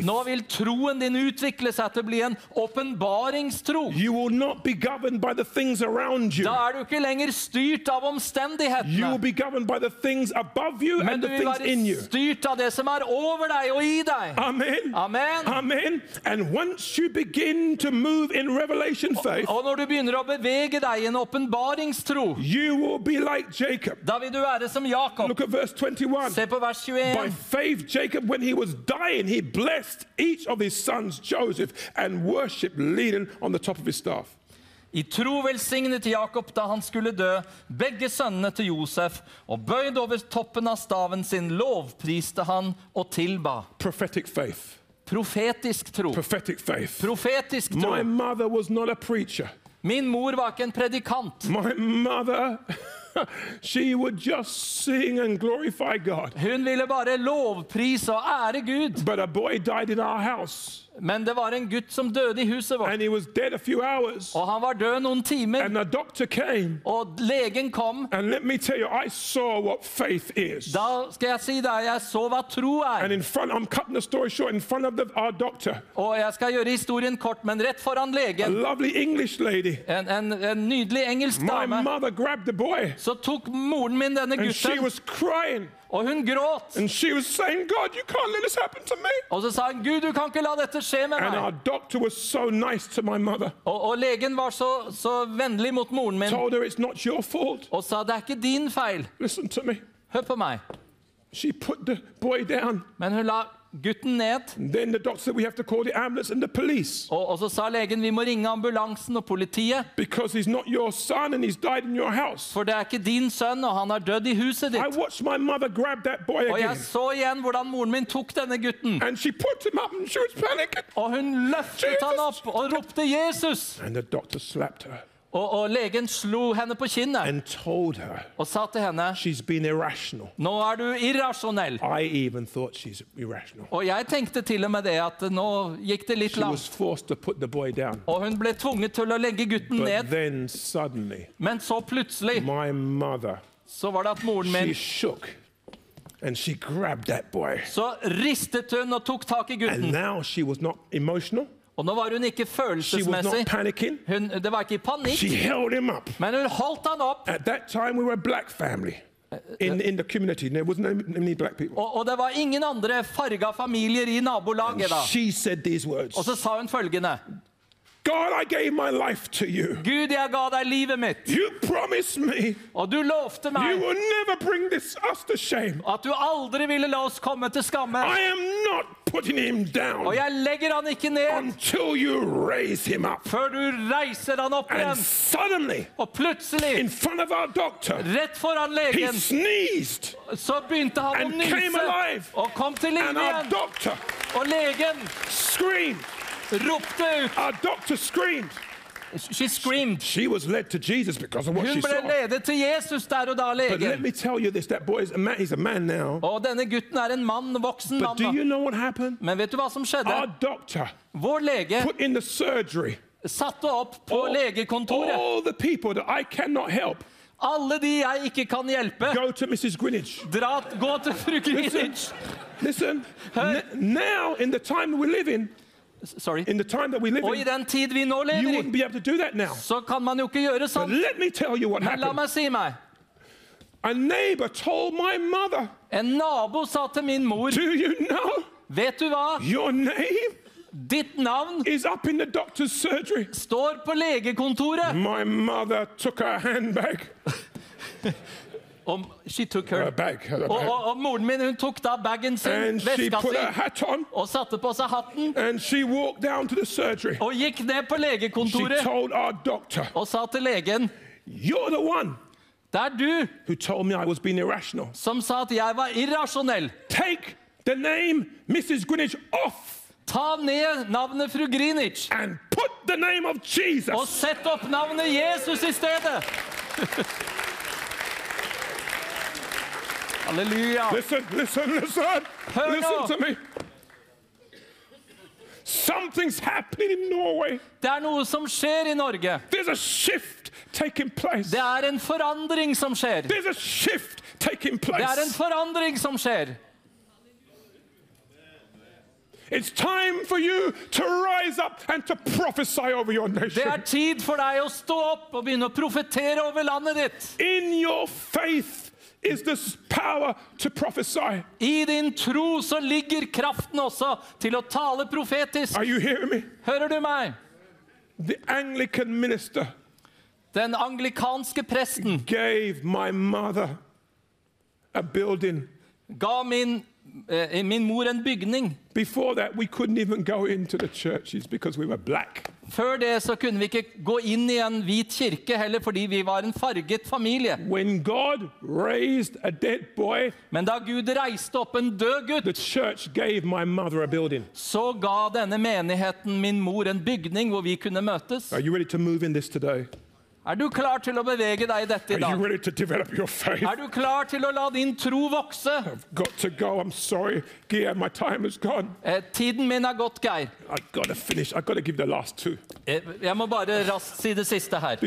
Nå vil troen din utvikle seg til å bli en åpenbaringstro. You will not be governed by the things around you. Da er du ikke lenger styrt av omstendighetene, be governed by the things above you men du vil things in you. være styrt av det som er over deg og i deg. Amen. Amen. Amen. And once you begin to move in revelation faith, Og når du begynner å bevege deg i en åpenbaringstro, like da vil du være som Jakob. Look at verse 21. Se på vers By 21. faith, Jacob, when he was dying, he blessed each of his sons, Joseph, and worshiped leaning on the top of his staff. I tro velsignet Jakob da han skulle dø, begge sønnene til Josef, og bøyd over toppen av staven sin lovpriste han og tilba. Prophetic faith. Profetisk tro. Prophetic faith. Profetisk My tro. mother was not a preacher. Min mor var ikke en predikant. My mother, she would just sing and glorify God. Hun ville bare lovprise og ære Gud. But a boy died in our house, Men det var en gutt som døde i huset vårt, and he was dead a few hours. og han var død noen timer. And the doctor came, Og legen kom. and let me tell you, I saw what faith is. Da skal jeg si deg, jeg så hva tro And er. in front, I'm cutting the story short, in front of the, our doctor, Og jeg skal gjøre historien kort, men rett foran a legen, lovely English lady, en, en, en nydelig engelsk my dame, mother grabbed the boy, så tok moren min denne and she gutten, was crying, og hun gråt. saying, God, you can't let this happen to me. Og så sa hun, Gud, du kan ikke la dette skje med meg. so nice to my mother, Og, og legen var så, så vennlig mot moren min, her it's not your fault. og sa, det er ikke din feil. Hør på meg. Men hun la gutten ned, then the doctor said, We have to call the ambulance and the police og, og så sa legen, vi må ringe ambulansen og politiet, because he's not your son and he's died in your house. for det er ikke din sønn, og han har dødd i huset I ditt. watched my mother grab that boy Og jeg så igjen hvordan moren min tok denne gutten, And she put him up and she was panicking. og hun løftet han opp og ropte Jesus. And the doctor slapped her Og, og legen slo henne på kinnet her og sa til henne, nå er du irrasjonell. Og jeg tenkte til og med det at nå gikk det litt langt. Og hun ble tvunget til å legge gutten But ned. then suddenly, Men så plutselig mother, så var det at moren min shook. Så ristet hun og tok tak i gutten. Og nå var hun ikke følelsesmessig. Hun, det var ikke i panikk, men hun holdt han opp. At that time, we were a black family in, in the community. There was no many black people. Og, og det var ingen andre farga familier i nabolaget da. She said these words Og så sa hun følgende God, I gave my life to you. Gud, jeg ga deg livet mitt, You promised me og du lovte you meg will never bring this us to shame. at du aldri ville la oss komme til skamme. I am not putting him down Og jeg legger han ikke ned until you raise him up. før du reiser han opp And igjen. suddenly, Og plutselig, in front of our doctor, rett foran he legen, sneezed. så begynte han å and came nyse alive. og kom til And our igjen. doctor Og legen screamed. Ropte ut. Our doctor screamed. She screamed. She was led to Jesus because of what Hun she ble saw. ledet til Jesus der og da, But let legen. me tell you this that boy is a man, he's a man now. Og denne gutten er en mann, voksen But mann. do da. you know what happened? Men vet du hva som skjedde? Our doctor Vår lege put in the surgery satte opp på legekontoret. all the people that I cannot help. Alle de jeg ikke kan hjelpe, Go to Mrs. Greenwich. dra, gå til fru Greenwich. Listen, n- now in the time we live in, Sorry. in the time that we live Og i in, den tid vi nå you lever wouldn't i, be able to do that now. så kan man jo ikke gjøre But sånn. let me tell you what Men la happened. meg si meg. A neighbor told my mother, En nabo sa til min mor, Do you know vet du hva? your name Ditt navn is up in the doctor's surgery? står på legekontoret. My mother took her handbag, Og she took her. Og, og, og moren min hun tok da bagen sin, veska si, og satte på seg hatten. Og gikk ned på legekontoret og sa til legen You're the one Det er du who told me I was being irrational. som sa at jeg var irrasjonell. Take the name Mrs. Greenwich off Ta ned navnet fru Greenwich and put the name of og Jesus. sett opp navnet Jesus i stedet. Halleluja. Listen, listen, listen. Hør nå. Listen to me. Something's happening in Norway. Det er noe som skjer i Norge. There's a shift taking place. Det er en forandring som skjer. There's a shift taking Det er en forandring som skjer. It's time for you to rise up and to prophesy over your Det er tid for deg å stå opp og begynne å profetere over landet ditt. In your faith is this power to prophesy. I din tro så ligger kraften også til å tale profetisk. Are you hearing me? Hører du meg? The Anglican minister Den anglikanske presten gave my mother a building. ga min, eh, min mor en bygning. Before that, we couldn't even go into the churches because we were black. Før det så kunne vi ikke gå inn i en hvit kirke heller fordi vi var en farget familie. When God raised a dead boy, Men da Gud reiste opp en død the gutt, church gave my mother a building. så ga denne menigheten min mor en bygning hvor vi kunne møtes. Are you ready to move in this today? Er du klar til å bevege deg i dette i dag? Er du klar til å la din tro vokse? Go. Eh, tiden min er gått, Geir. Eh, jeg må bare raskt si det siste her.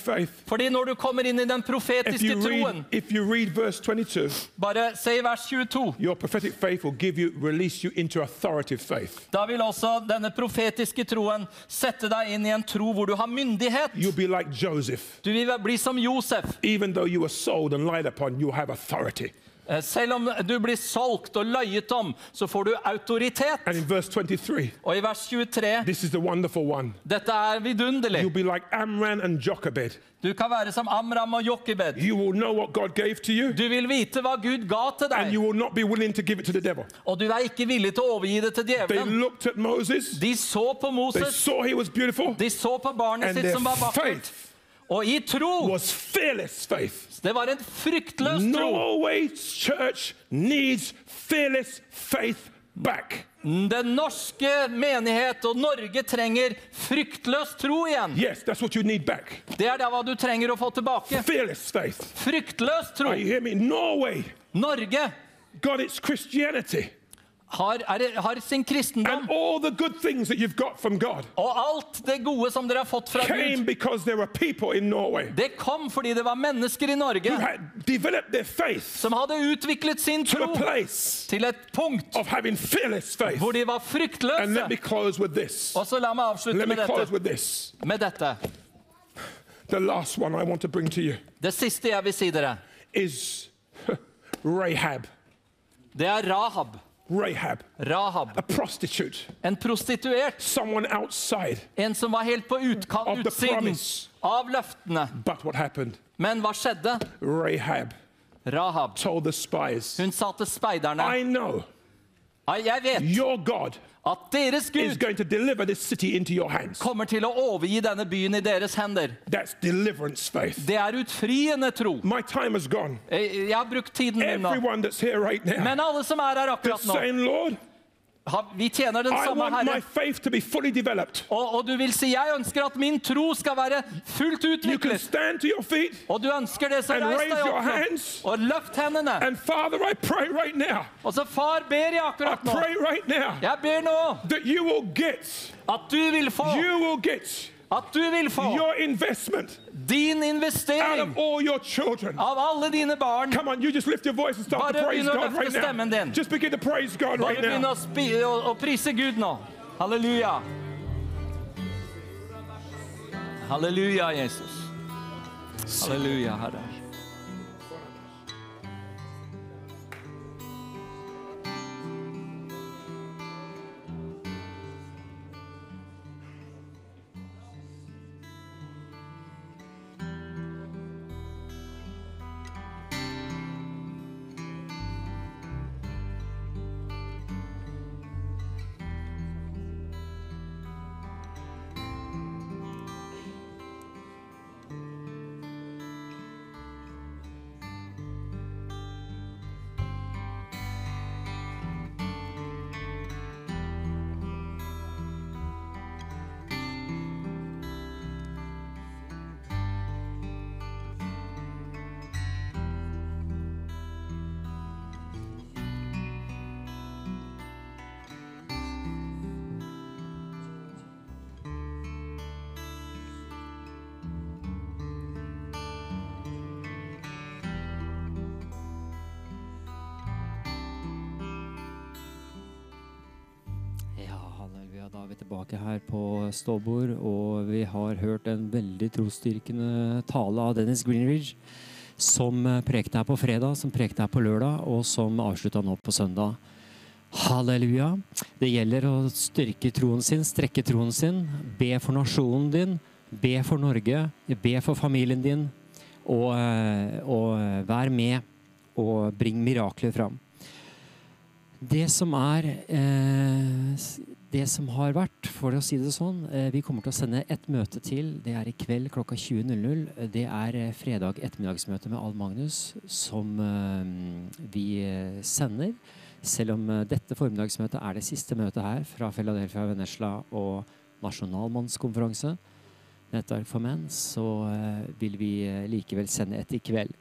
Faith, Fordi når du kommer inn i den profetiske troen, read 22, bare se i vers 22, your prophetic faith will give you, you into faith. da vil også denne profetiske troen sette deg inn i en tro hvor du har myndighet. You'll be like Joseph. Du vil bli som Josef. Even though you were sold and lied upon, you'll have authority. Eh, Selv om du blir solgt og løyet om, så får du autoritet. And in verse 23, Og i vers 23, this is the wonderful one. dette er vidunderlig. You'll be like Amran and Jochebed. Du kan være som Amram og Jochebed. You will know what God gave to you, Du vil vite hva Gud ga til and you deg, will not be willing to give it to the devil. og du er ikke villig til å overgi det til They djevelen. looked at Moses, De så på they Moses, saw he was beautiful, de så på barnet and sitt their som var vakkert. faith Og i tro was fearless faith. Det var en fryktløs tro. Norway's church needs fearless faith back. Den norske menighet og Norge trenger fryktløs tro igjen. Yes, that's what you need back. Det er det hva du trenger å få tilbake. Fearless faith. Fryktløs tro. Are you hear me? Norway Norge got its Christianity har, er, har sin kristendom and all the good things that you've got from God og alt det gode som dere har fått fra came Gud. because there were people in Norway Det kom fordi det var mennesker i who Norge had developed their faith som hadde utviklet sin to tro a place til et punkt of having fearless faith. hvor de var And fryktløse. let me close with this. Og så la meg avslutte Let me med close dette. with this. med dette. The last one I want to bring to you Det siste jeg vil si dere, is Rahab. det er Rahab. Rahab, Rahab. a prostitute, En prostituert. someone outside. En som var helt på utkant, Of the utsiden av løftene. But what happened? Men hva skjedde? Rahab Rahab. told the spies, Hun sa til speiderne I know Jeg vet your God at deres is Gud going to deliver this city into your hands. kommer til å overgi denne byen i deres hender. That's deliverance faith. Det er utfriende tro. My time is gone. Jeg har brukt tiden min nå. Everyone that's here right now, Men alle som er her akkurat nå, saying, Lord, har- vi tjener den samme Herre. Og, og du vil si jeg ønsker at min tro skal være fullt utviklet. Og du ønsker det, så reis deg opp hands. Og løft hendene. Father, right Og så far ber jeg akkurat nå. right Jeg ber nå that you will get, at du vil få, you will get at du vil få your investment din out investering of all your children. av alle dine barn. Come on, you just lift your voice and start to praise begynn å God løfte right stemmen now. din. Just begin to praise God Bare right begynn now. spi å, å prise Gud nå. Halleluja. Halleluja, Jesus. Halleluja, Herre. På Ståbord, og vi har hørt en veldig trosstyrkende tale av Dennis Greenridge, som eh, prekte her på fredag, som prekte her på lørdag, og som avslutta nå på søndag. Halleluja. Det gjelder å styrke troen sin, strekke troen sin, be for nasjonen din, be for Norge, be for familien din, og, eh, og eh, vær med og bring mirakler fram. Det som er eh, Det som har vært, for å si det sånn eh, Vi kommer til å sende et møte til. Det er i kveld klokka 20.00. Det er eh, fredag ettermiddagsmøte med Al Magnus som eh, vi sender. Selv om dette formiddagsmøtet er det siste møtet her fra Philadelphia Vennesla og nasjonalmannskonferanse, Nettverk for menn, så vil vi likevel sende et i kveld.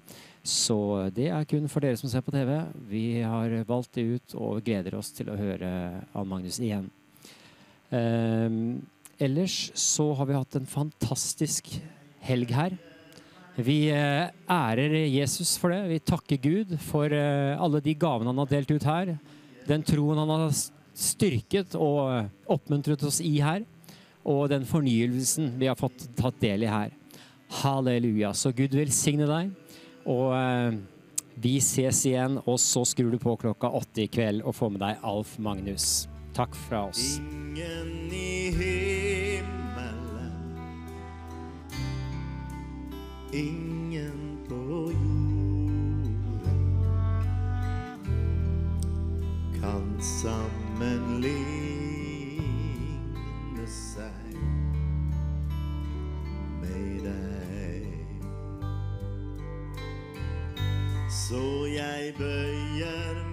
Så det er kun for dere som ser på TV. Vi har valgt det ut og gleder oss til å høre Al Magnus igjen. Ehm, ellers så har vi hatt en fantastisk helg her. Vi eh, ærer Jesus for det. Vi takker Gud for eh, alle de gavene han har delt ut her. Den troen han har styrket og eh, oppmuntret oss i her. Og den fornyelsen vi har fått tatt del i her. Halleluja. Så Gud velsigne deg. Og vi ses igjen, og så skrur du på klokka åtte i kveld og får med deg Alf Magnus. Takk fra oss. Ingen i himmelen Ingen på jorden Kan sammenligne seg med deg Så jeg bøyer